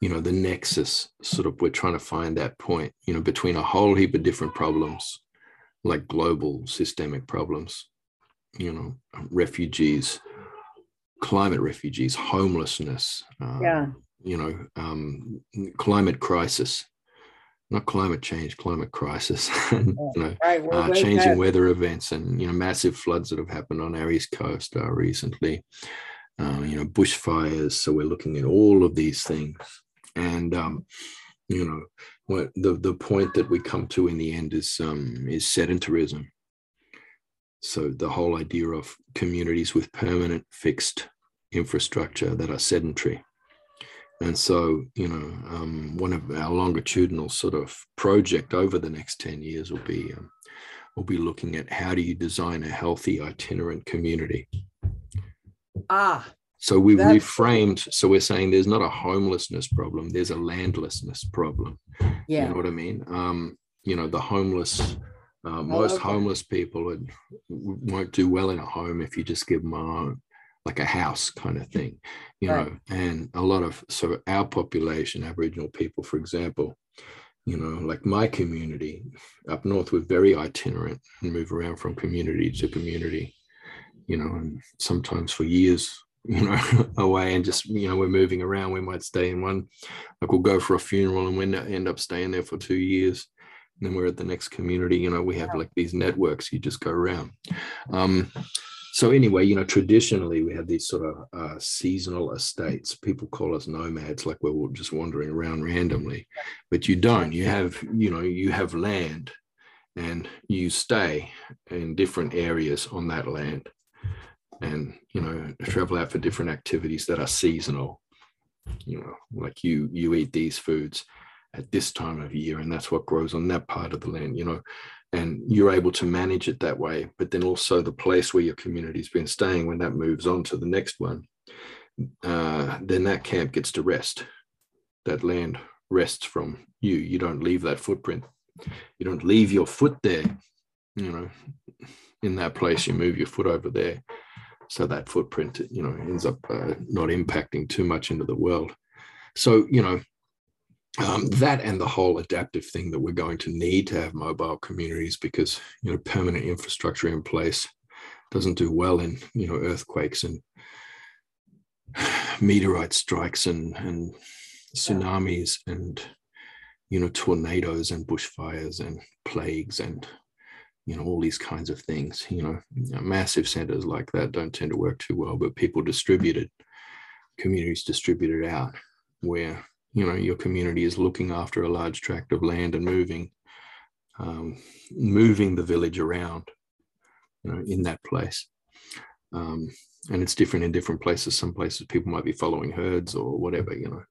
you know, the nexus. Sort of, we're trying to find that point, you know, between a whole heap of different problems, like global systemic problems, you know, refugees, climate refugees, homelessness, uh, Yeah. you know, um, climate crisis, not climate change, climate crisis, [LAUGHS] you know, Right. well, uh, changing had- weather events and you know massive floods that have happened on our east coast uh, recently uh, you know bushfires so we're looking at all of these things and um, you know what the the point that we come to in the end is um, is sedentarism so the whole idea of communities with permanent fixed infrastructure that are sedentary. And so, you know, um, one of our longitudinal sort of project over the next 10 years will be um, we'll be looking at how do you design a healthy itinerant community. Ah. So we've reframed. So we're saying there's not a homelessness problem, there's a landlessness problem. Yeah. You know what I mean? Um, you know, the homeless, uh, most okay. homeless people would, won't do well in a home if you just give them a like a house kind of thing, you right. know, and a lot of, so our population, Aboriginal people, for example, you know, like my community up north, we're very itinerant and move around from community to community, you know, and sometimes for years, you know, [LAUGHS] away and just, you know, we're moving around. We might stay in one, like we'll go for a funeral and we end up staying there for two years. And then we're at the next community, you know, we have like these networks, you just go around. Um, so anyway, you know, traditionally we have these sort of uh, seasonal estates. People call us nomads, like we're just wandering around randomly, but you don't. You have, you know, you have land, and you stay in different areas on that land, and you know, travel out for different activities that are seasonal. You know, like you you eat these foods at this time of year, and that's what grows on that part of the land. You know, and you're able to manage it that way but then also the place where your community's been staying when that moves on to the next one uh, then that camp gets to rest that land rests from you you don't leave that footprint you don't leave your foot there you know in that place you move your foot over there so that footprint you know ends up uh, not impacting too much into the world. So you know um, that and the whole adaptive thing that we're going to need to have mobile communities because you know permanent infrastructure in place doesn't do well in you know earthquakes and [SIGHS] meteorite strikes and and tsunamis and you know tornadoes and bushfires and plagues and you know all these kinds of things you know massive centers like that don't tend to work too well but people distributed communities distributed out where you know your community is looking after a large tract of land and moving um, moving the village around you know in that place. Um, and it's different in different places. Some places people might be following herds or whatever you know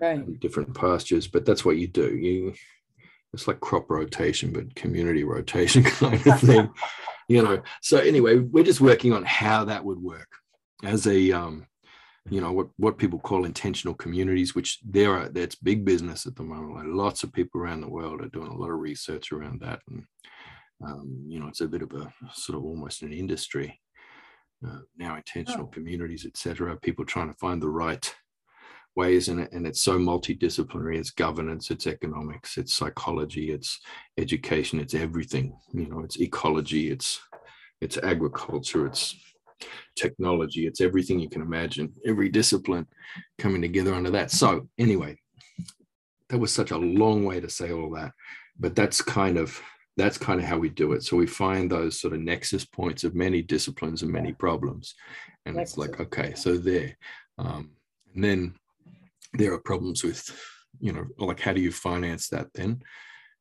right. different pastures but that's what you do. You it's like crop rotation but community rotation [LAUGHS] kind of thing you know so anyway we're just working on how that would work as a um, you know what what people call intentional communities which there are that's big business at the moment like lots of people around the world are doing a lot of research around that and um, you know it's a bit of a sort of almost an industry uh, now intentional oh. communities etc people trying to find the right ways and, and it's so multidisciplinary it's governance it's economics it's psychology it's education it's everything you know it's ecology it's it's agriculture it's technology. It's everything you can imagine, every discipline coming together under that. So, anyway, that was such a long way to say all that, but that's kind of that's kind of how we do it. So we find those sort of nexus points of many disciplines and many problems, and it's like okay, so there, um, and then there are problems with, you know, like how do you finance that then?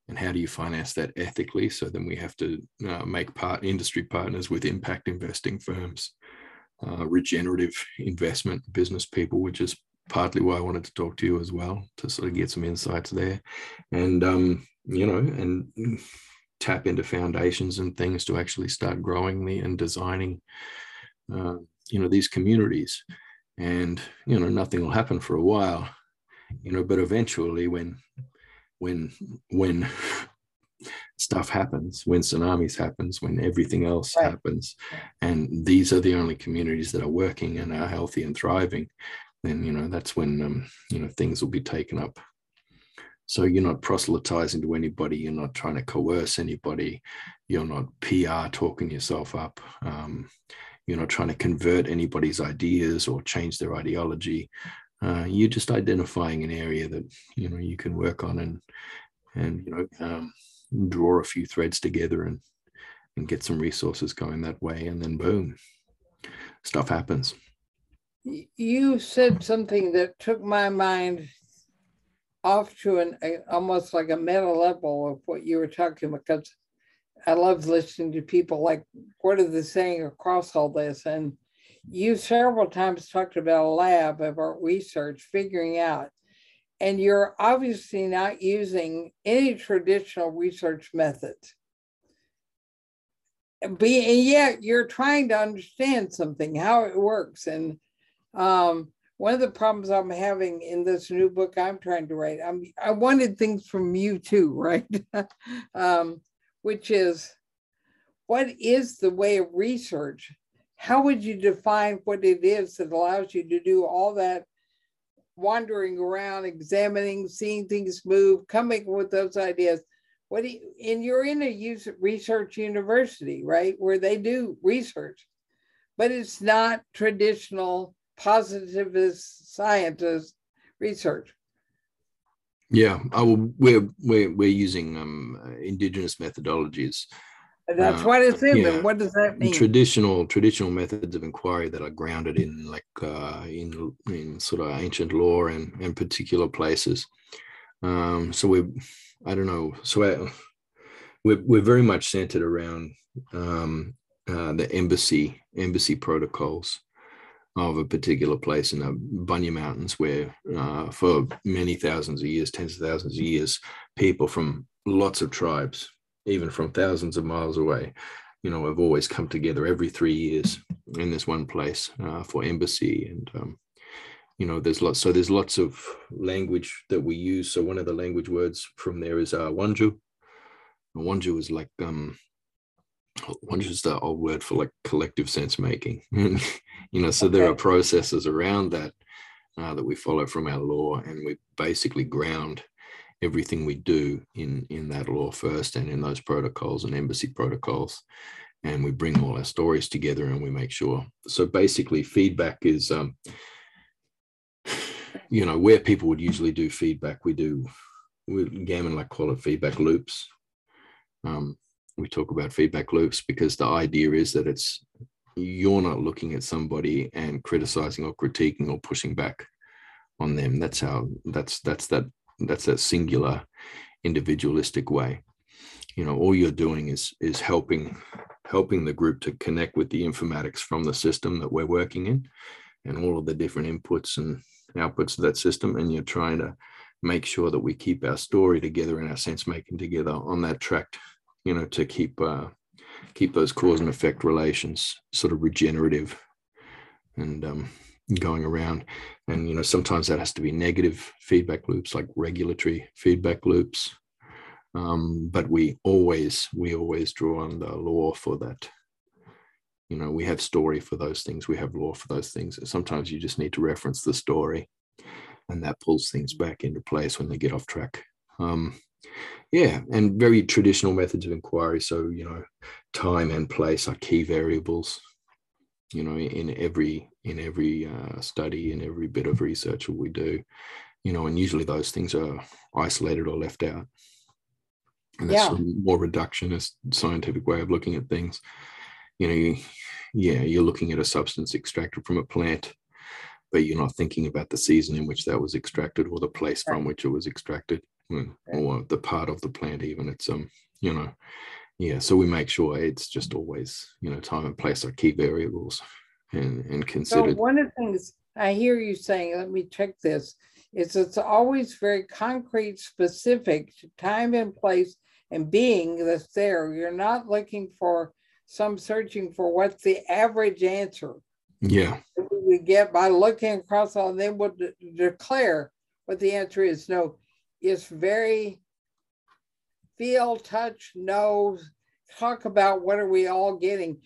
and how do you finance that ethically? So then we have to uh, make part industry partners with impact investing firms, uh, regenerative investment business people, which is partly why I wanted to talk to you as well to sort of get some insights there, and um, you know, and tap into foundations and things to actually start growing the and designing, uh, you know, these communities. And you know, nothing will happen for a while, you know, but eventually, when when when [LAUGHS] stuff happens when tsunamis happens when everything else right. happens and these are the only communities that are working and are healthy and thriving then you know that's when um, you know things will be taken up so you're not proselytizing to anybody you're not trying to coerce anybody you're not pr talking yourself up um, you're not trying to convert anybody's ideas or change their ideology uh, you're just identifying an area that you know you can work on and and you know um, draw a few threads together and and get some resources going that way and then boom stuff happens. You said something that took my mind off to an a, almost like a meta level of what you were talking about because I love listening to people like what are they saying across all this? And you several times talked about a lab of our research figuring out, and you're obviously not using any traditional research methods. Be, and yet you're trying to understand something, how it works. And um, one of the problems I'm having in this new book I'm trying to write, I'm, I wanted things from you too, [LAUGHS] right? [LAUGHS] um, which is what is the way of research? How would you define what it is that allows you to do all that wandering around, examining, seeing things move, coming with those ideas? What do you, and you're in a research university, right, where they do research, but it's not traditional positivist scientist research. Yeah, I will, we're, we're, we're using um, indigenous methodologies. That's uh, what it's in. Yeah, what does that mean? Traditional traditional methods of inquiry that are grounded in like uh, in in sort of ancient lore and and particular places. Um, so we, I don't know. So I, we're we're very much centered around um, uh, the embassy embassy protocols of a particular place in the Bunya Mountains, where uh, for many thousands of years, tens of thousands of years, people from lots of tribes, even from thousands of miles away, you know, have always come together every three years in this one place uh, for embassy and. Um, you know, there's lots. So there's lots of language that we use. So one of the language words from there is uh, Wanju. Wanju is like um, one just the old word for like collective sense making. [LAUGHS] You know so okay. there are processes around that uh, that we follow from our law and we basically ground everything we do in in that law first and in those protocols and embassy protocols and we bring all our stories together and we make sure. So basically feedback is um you know where people would usually do feedback we do we gammon like call it feedback loops. Um we talk about feedback loops because the idea is that it's you're not looking at somebody and criticizing or critiquing or pushing back on them. That's how that's that's that that's that singular individualistic way. You know all you're doing is is helping helping the group to connect with the informatics from the system that we're working in and all of the different inputs and outputs of that system. And you're trying to make sure that we keep our story together and our sense making together on that track you know, to keep uh, keep those cause and effect relations sort of regenerative and um, going around. And you know, sometimes that has to be negative feedback loops, like regulatory feedback loops. Um, but we always we always draw on the law for that. You know, we have story for those things. We have law for those things. Sometimes you just need to reference the story, and that pulls things back into place when they get off track. Um, yeah, and very traditional methods of inquiry. So, you know, time and place are key variables. You know, in every in every uh, study, in every bit of research that we do, you know, and usually those things are isolated or left out. And that's yeah. a more reductionist scientific way of looking at things. You know, you, yeah, you're looking at a substance extracted from a plant, but you're not thinking about the season in which that was extracted or the place from which it was extracted or the part of the plant even it's um you know yeah so we make sure it's just always you know time and place are key variables and and considered. so one of the things i hear you saying let me check this is it's always very concrete specific to time and place and being that's there. You're not looking for some searching for what's the average answer yeah. we get by looking across all and then we'll declare what the answer is. No is very feel, touch, know, talk about what are we all getting.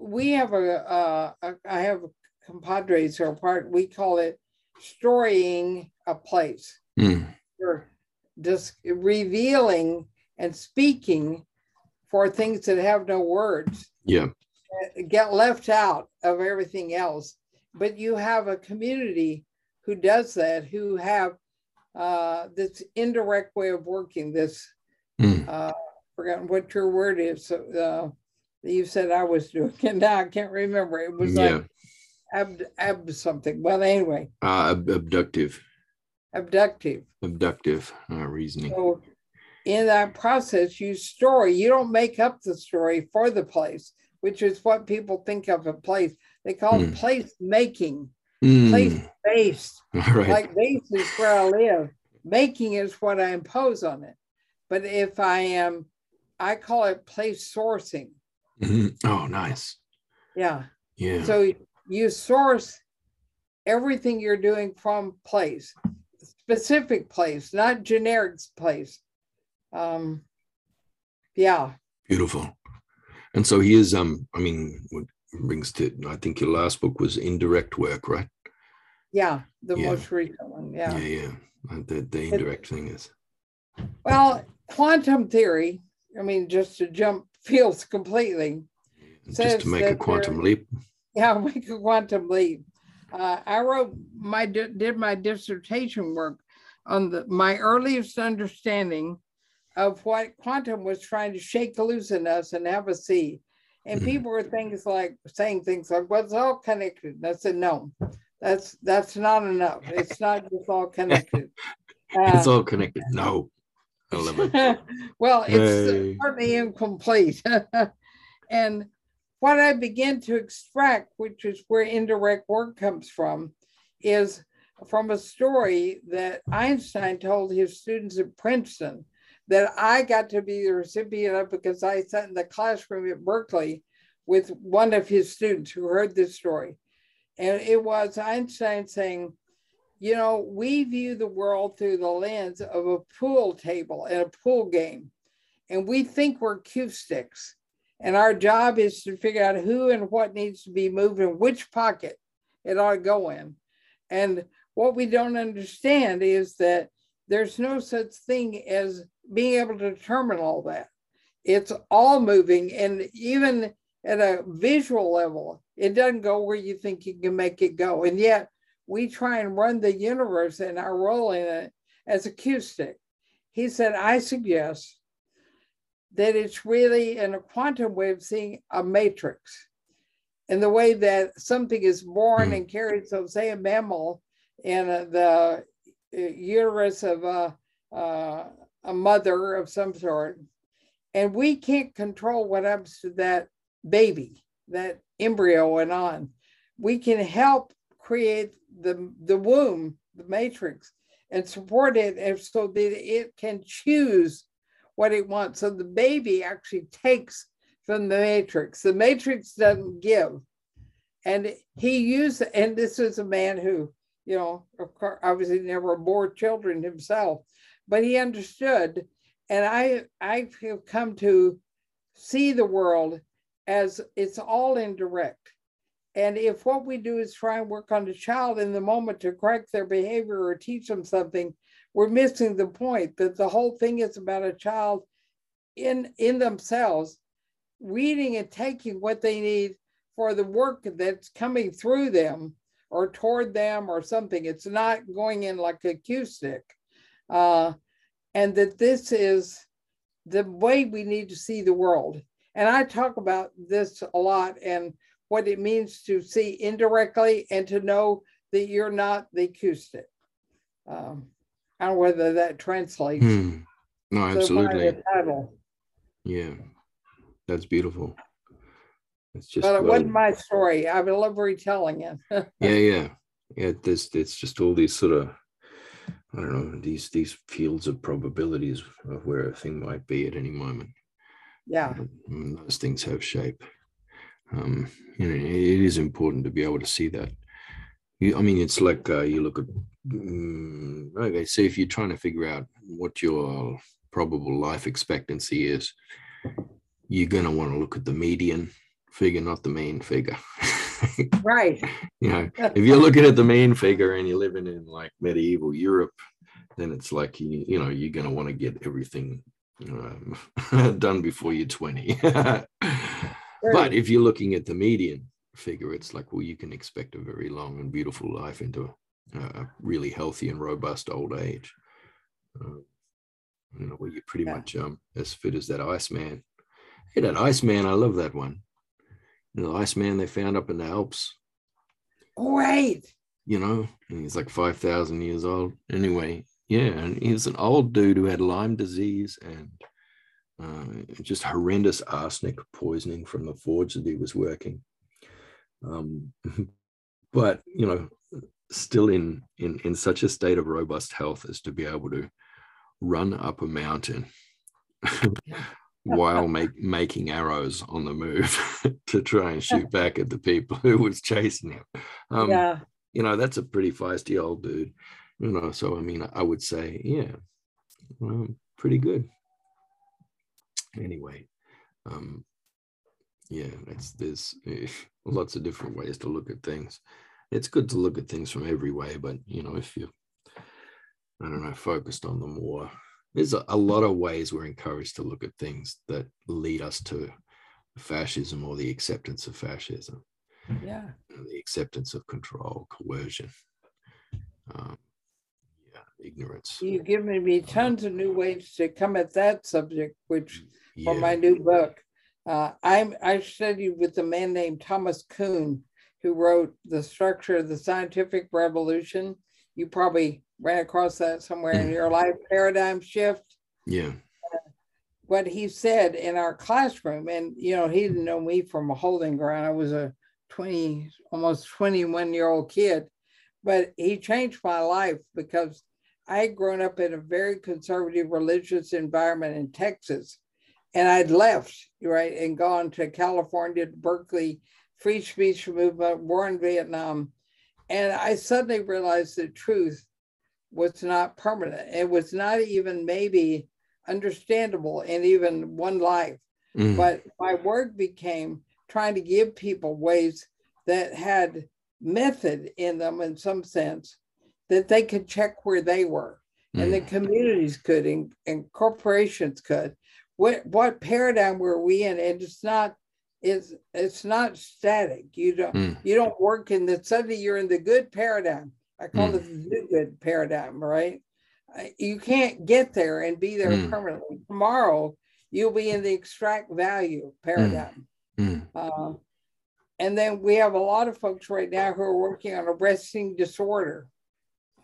We have a, uh, a I have compadres who are part, we call it storying a place. Mm. We're just revealing and speaking for things that have no words. Yeah. Get left out of everything else. But you have a community who does that, who have uh, this indirect way of working, this, mm. uh, forgotten what your word is. Uh, you said I was doing [LAUGHS] it. Now I can't remember. It was yeah. like ab, ab something. Well, anyway. Uh, ab- abductive. Abductive. Abductive uh, reasoning. So in that process, you story. You don't make up the story for the place, which is what people think of a place. They call Mm. place making, Mm. place based. [LAUGHS] Right. Like base is where I live. Making is what I impose on it. But if I am, I call it place sourcing. Mhm. Oh, nice. Yeah. Yeah. So you source everything you're doing from place, specific place, not generic place. Um, yeah, Beautiful. And so he is, um, I mean, brings to I think your last book was indirect work, right? yeah, the Yeah. most recent one. Yeah, Yeah. yeah. Uh, The the indirect thing is Well, quantum theory, I mean, just to jump [LAUGHS] fields completely. just to make a quantum leap. Yeah, [LAUGHS] make a quantum leap. Uh, I wrote my did my dissertation work on the my earliest understanding of what quantum was trying to shake loose in us and have us see. And Mhm. people were things like saying things like, "Well, it's all connected." And I said, "No, that's that's not enough. It's not just all connected." [LAUGHS] it's Uh, all connected. No. I love it. [LAUGHS] well, it's Yay. certainly incomplete. [LAUGHS] and what I begin to extract, which is where indirect work comes from, is from a story that Einstein told his students at Princeton that I got to be the recipient of because I sat in the classroom at Berkeley with one of his students who heard this story. And it was Einstein saying, you know, we view the world through the lens of a pool table and a pool game. And we think we're cue sticks. And our job is to figure out who and what needs to be moved and which pocket it ought to go in. And what we don't understand is that there's no such thing as being able to determine all that. It's all moving. And even at a visual level, it doesn't go where you think you can make it go. And yet, we try and run the universe and our role in it as a cue stick. He said, I suggest that it's really in a quantum way of seeing a matrix. In the way that something is born and carried, so say a mammal in uh, the uh, uterus of a, uh, a mother of some sort, and we can't control what happens to that baby, that embryo and on. We can help create the, the womb, the matrix, and support it and so that it can choose what it wants. So the baby actually takes from the matrix. The matrix doesn't give. And he used, and this is a man who, you know, of course, obviously never bore children himself, but he understood. And I, I have come to see the world as it's all indirect. And if what we do is try and work on the child in the moment to correct their behavior or teach them something, we're missing the point that the whole thing is about a child in, in themselves reading and taking what they need for the work that's coming through them or toward them or something. It's not going in like a cue stick. Uh, and that this is the way we need to see the world. And I talk about this a lot and what it means to see indirectly and to know that you're not the cue stick. Um, I don't know whether that translates. Hmm. No, absolutely. title. Yeah. That's beautiful. It's just But it wasn't my story. I would love retelling it. [LAUGHS] yeah yeah yeah there's it's just all these sort of i don't know these these fields of probabilities of where a thing might be at any moment. Yeah. Mm, those things have shape. Um you know it is important to be able to see that. You, i mean it's like uh, you look at mm, okay so if you're trying to figure out what your probable life expectancy is you're going to want to look at the median figure not the mean figure [LAUGHS] [LAUGHS] Right. you know if you're looking at the mean figure and you're living in like medieval Europe, then it's like you, you know you're going to want to get everything um, [LAUGHS] done before you're 20. [LAUGHS] but if you're looking at the median figure, it's like well, you can expect a very long and beautiful life into a, a really healthy and robust old age. Uh, you know, where you're pretty Yeah. much um, as fit as that Iceman. Hey, that Iceman, I love that one. The Iceman they found up in the Alps Great. you know, and he's like 5,000 years old. Anyway, yeah, and he was an old dude who had Lyme disease and uh, just horrendous arsenic poisoning from the forge that he was working. Um, [LAUGHS] but you know, still in in in such a state of robust health as to be able to run up a mountain [LAUGHS] while make, making arrows on the move [LAUGHS] to try and shoot [LAUGHS] back at the people who was chasing him. Um, yeah. You know, that's a pretty feisty old dude. You know, so I mean, I would say, yeah, um, pretty good. Anyway, um, yeah, it's there's uh, [LAUGHS] lots of different ways to look at things. It's good to look at things from every way, but you know, if you, I don't know, focused on the more there's a, lot of ways we're encouraged to look at things that lead us to fascism or the acceptance of fascism. Yeah. The acceptance of control, coercion, um, yeah, ignorance. You've given me tons of new ways to come at that subject, which yeah. for my new book. Uh, I'm I studied with a man named Thomas Kuhn, who wrote The Structure of the Scientific Revolution. You probably ran across that somewhere in mm. your life paradigm shift. Yeah. what he said in our classroom, and you know, he didn't mm. know me from a holding ground. I was a 20, almost 21 year old kid, but he changed my life because I had grown up in a very conservative religious environment in Texas. And I'd left, right, and gone to California, Berkeley, free speech movement, war in Vietnam. And I suddenly realized the truth was not permanent. It was not even maybe understandable in even one life. Mm. But my work became trying to give people ways that had method in them in some sense that they could check where they were mm. and the mm. communities could and, and, corporations could what what paradigm were we in and it's not it's it's not static you don't mm. you don't work in the suddenly you're in the good paradigm I call mm. it the good paradigm, right? You can't get there and be there mm. permanently. Tomorrow, you'll be in the extract value paradigm. Uh, and then we have a lot of folks right now who are working on arresting disorder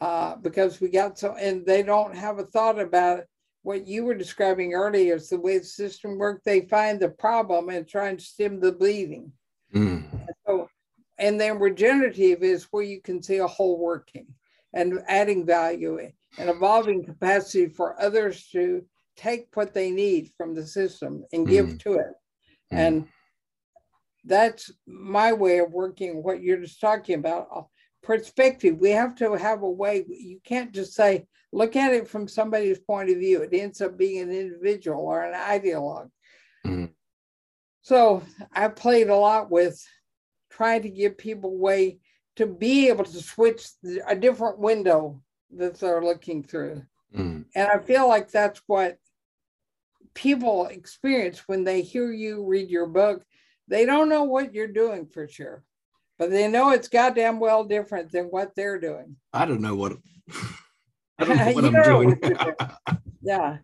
uh, because we got so, and they don't have a thought about what you were describing earlier is the way the system works. They find the problem and try and stem the bleeding. Mm. So and then regenerative is where you can see a whole working and adding value and evolving capacity for others to take what they need from the system and give mm. to it. Mm. And that's my way of working what you're just talking about perspective. We have to have a way, you can't just say, look at it from somebody's point of view. It ends up being an individual or an ideologue. Mm. So I played a lot with trying to give people a way to be able to switch a different window that they're looking through. Mm. And I feel like that's what people experience when they hear you read your book. They don't know what you're doing for sure, but they know it's goddamn well different than what they're doing. I don't know what, [LAUGHS] I don't know what I'm doing. doing. [LAUGHS] [LAUGHS] yeah.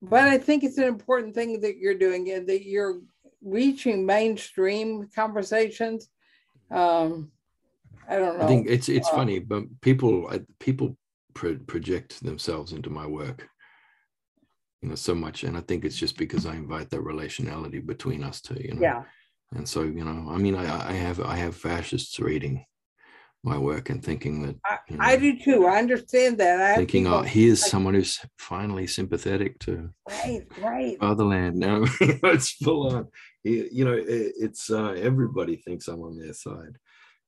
But I think it's an important thing that you're doing and that you're reaching mainstream conversations. Um, I don't know. I think it's it's uh, funny, but people people pro- project themselves into my work, you know, so much, and I think it's just because I invite that relationality between us two, you know. Yeah. And so, you know, I mean, I, I have I have fascists reading my work and thinking that you know, I, do too. I understand that. I thinking, oh, here's like, someone who's finally sympathetic to right, right. fatherland. [LAUGHS] Now [LAUGHS] it's full on. You know, it, it's uh, everybody thinks I'm on their side,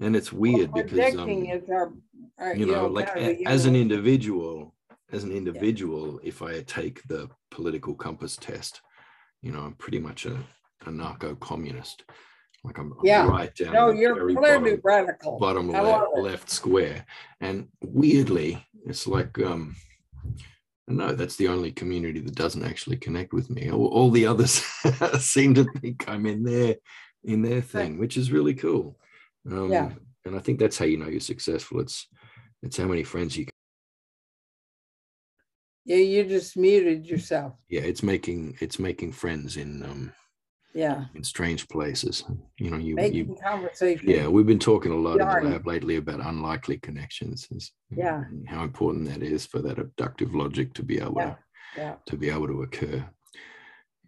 and it's weird well, because um, our, our, you, know, know like a, as an individual, as an individual, yeah. if I take the political compass test, you know, I'm pretty much a, anarcho communist like I'm, yeah. I'm right down. No, you're clearly bottom, radical. Bottom left, left square. And weirdly, it's like um no, that's the only community that doesn't actually connect with me. All, all the others [LAUGHS] seem to think I'm in their in their thing, which is really cool. Um, yeah. And I think that's how you know you're successful. It's it's how many friends you. Can... Yeah, you just muted yourself. Yeah, it's making it's making friends in um Yeah. in strange places. You know, you, Making you conversation. yeah, we've been talking a lot in the lab lately about unlikely connections. is- Yeah. and How important that is for that abductive logic to be able Yeah. to Yeah. to be able to occur.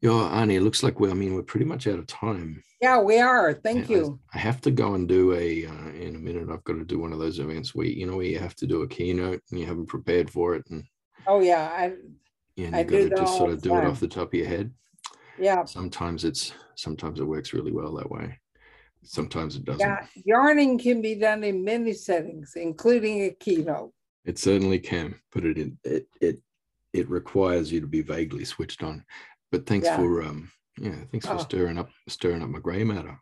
Yeah, Arnie, it looks like we I mean, we're pretty much out of time. Yeah, we are. Thank I- you. I, have to go and do a uh, in a minute. I've got to do one of those events where you know where you have to do a keynote and you haven't prepared for it, and, Oh, yeah. I, and I you got to just sort of do it off the top of your head. Yeah. Sometimes it's sometimes it works really well that way. Sometimes it doesn't. Yeah. Yarning can be done in many settings, including a keynote. It certainly can, but it it it it, it requires you to be vaguely switched on. But thanks Yeah. for um yeah, thanks for Oh. stirring up stirring up my gray matter.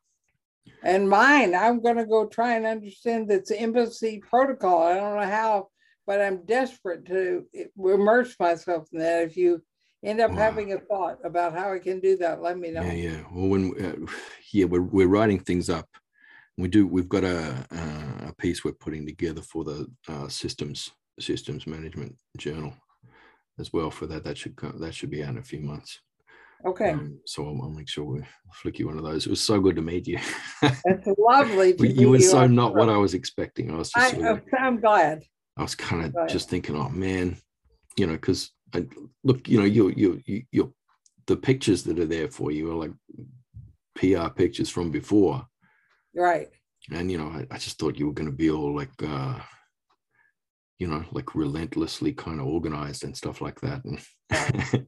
And mine, I'm going to go try and understand this embassy protocol. I don't know how, but I'm desperate to immerse myself in that. If you end up Wow. having a thought about how I can do that, let me know. Yeah, yeah. Well, when uh, yeah, we're we're writing things up. We do. We've got a a piece we're putting together for the uh, systems systems management journal as well. For that, that should come, that should be out in a few months. Okay. Um, so I'll, I'll make sure we flick you one of those. It was so good to meet you. [LAUGHS] It's lovely to you were so not what. I was expecting. I was just I, sort of- I'm glad. I was kind of just thinking, oh man, you know, because I look, you know, you you you you the pictures that are there for you are like PR pictures from before, Right. and you know, I, I just thought you were going to be all like, uh, you know, like relentlessly kind of organized and stuff like that, and, [LAUGHS]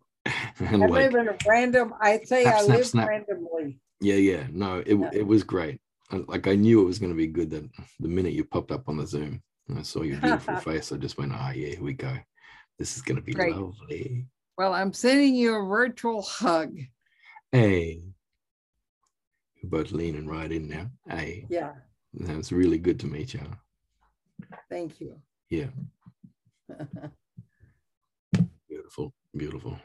and I like, live in a random, I'd say Snap, I snap, live snap. randomly. yeah, yeah, no, it Yeah. it was great. And, Like I knew it was going to be good that the minute you popped up on the Zoom and I saw your beautiful [LAUGHS] face, I just went, ah, yeah, here we go. This is going to be Great. lovely. Well, I'm sending you a virtual hug. Hey. You're both leaning right in now. Hey. Yeah. That was really good to meet you. Thank you. Yeah. [LAUGHS] Beautiful. Beautiful.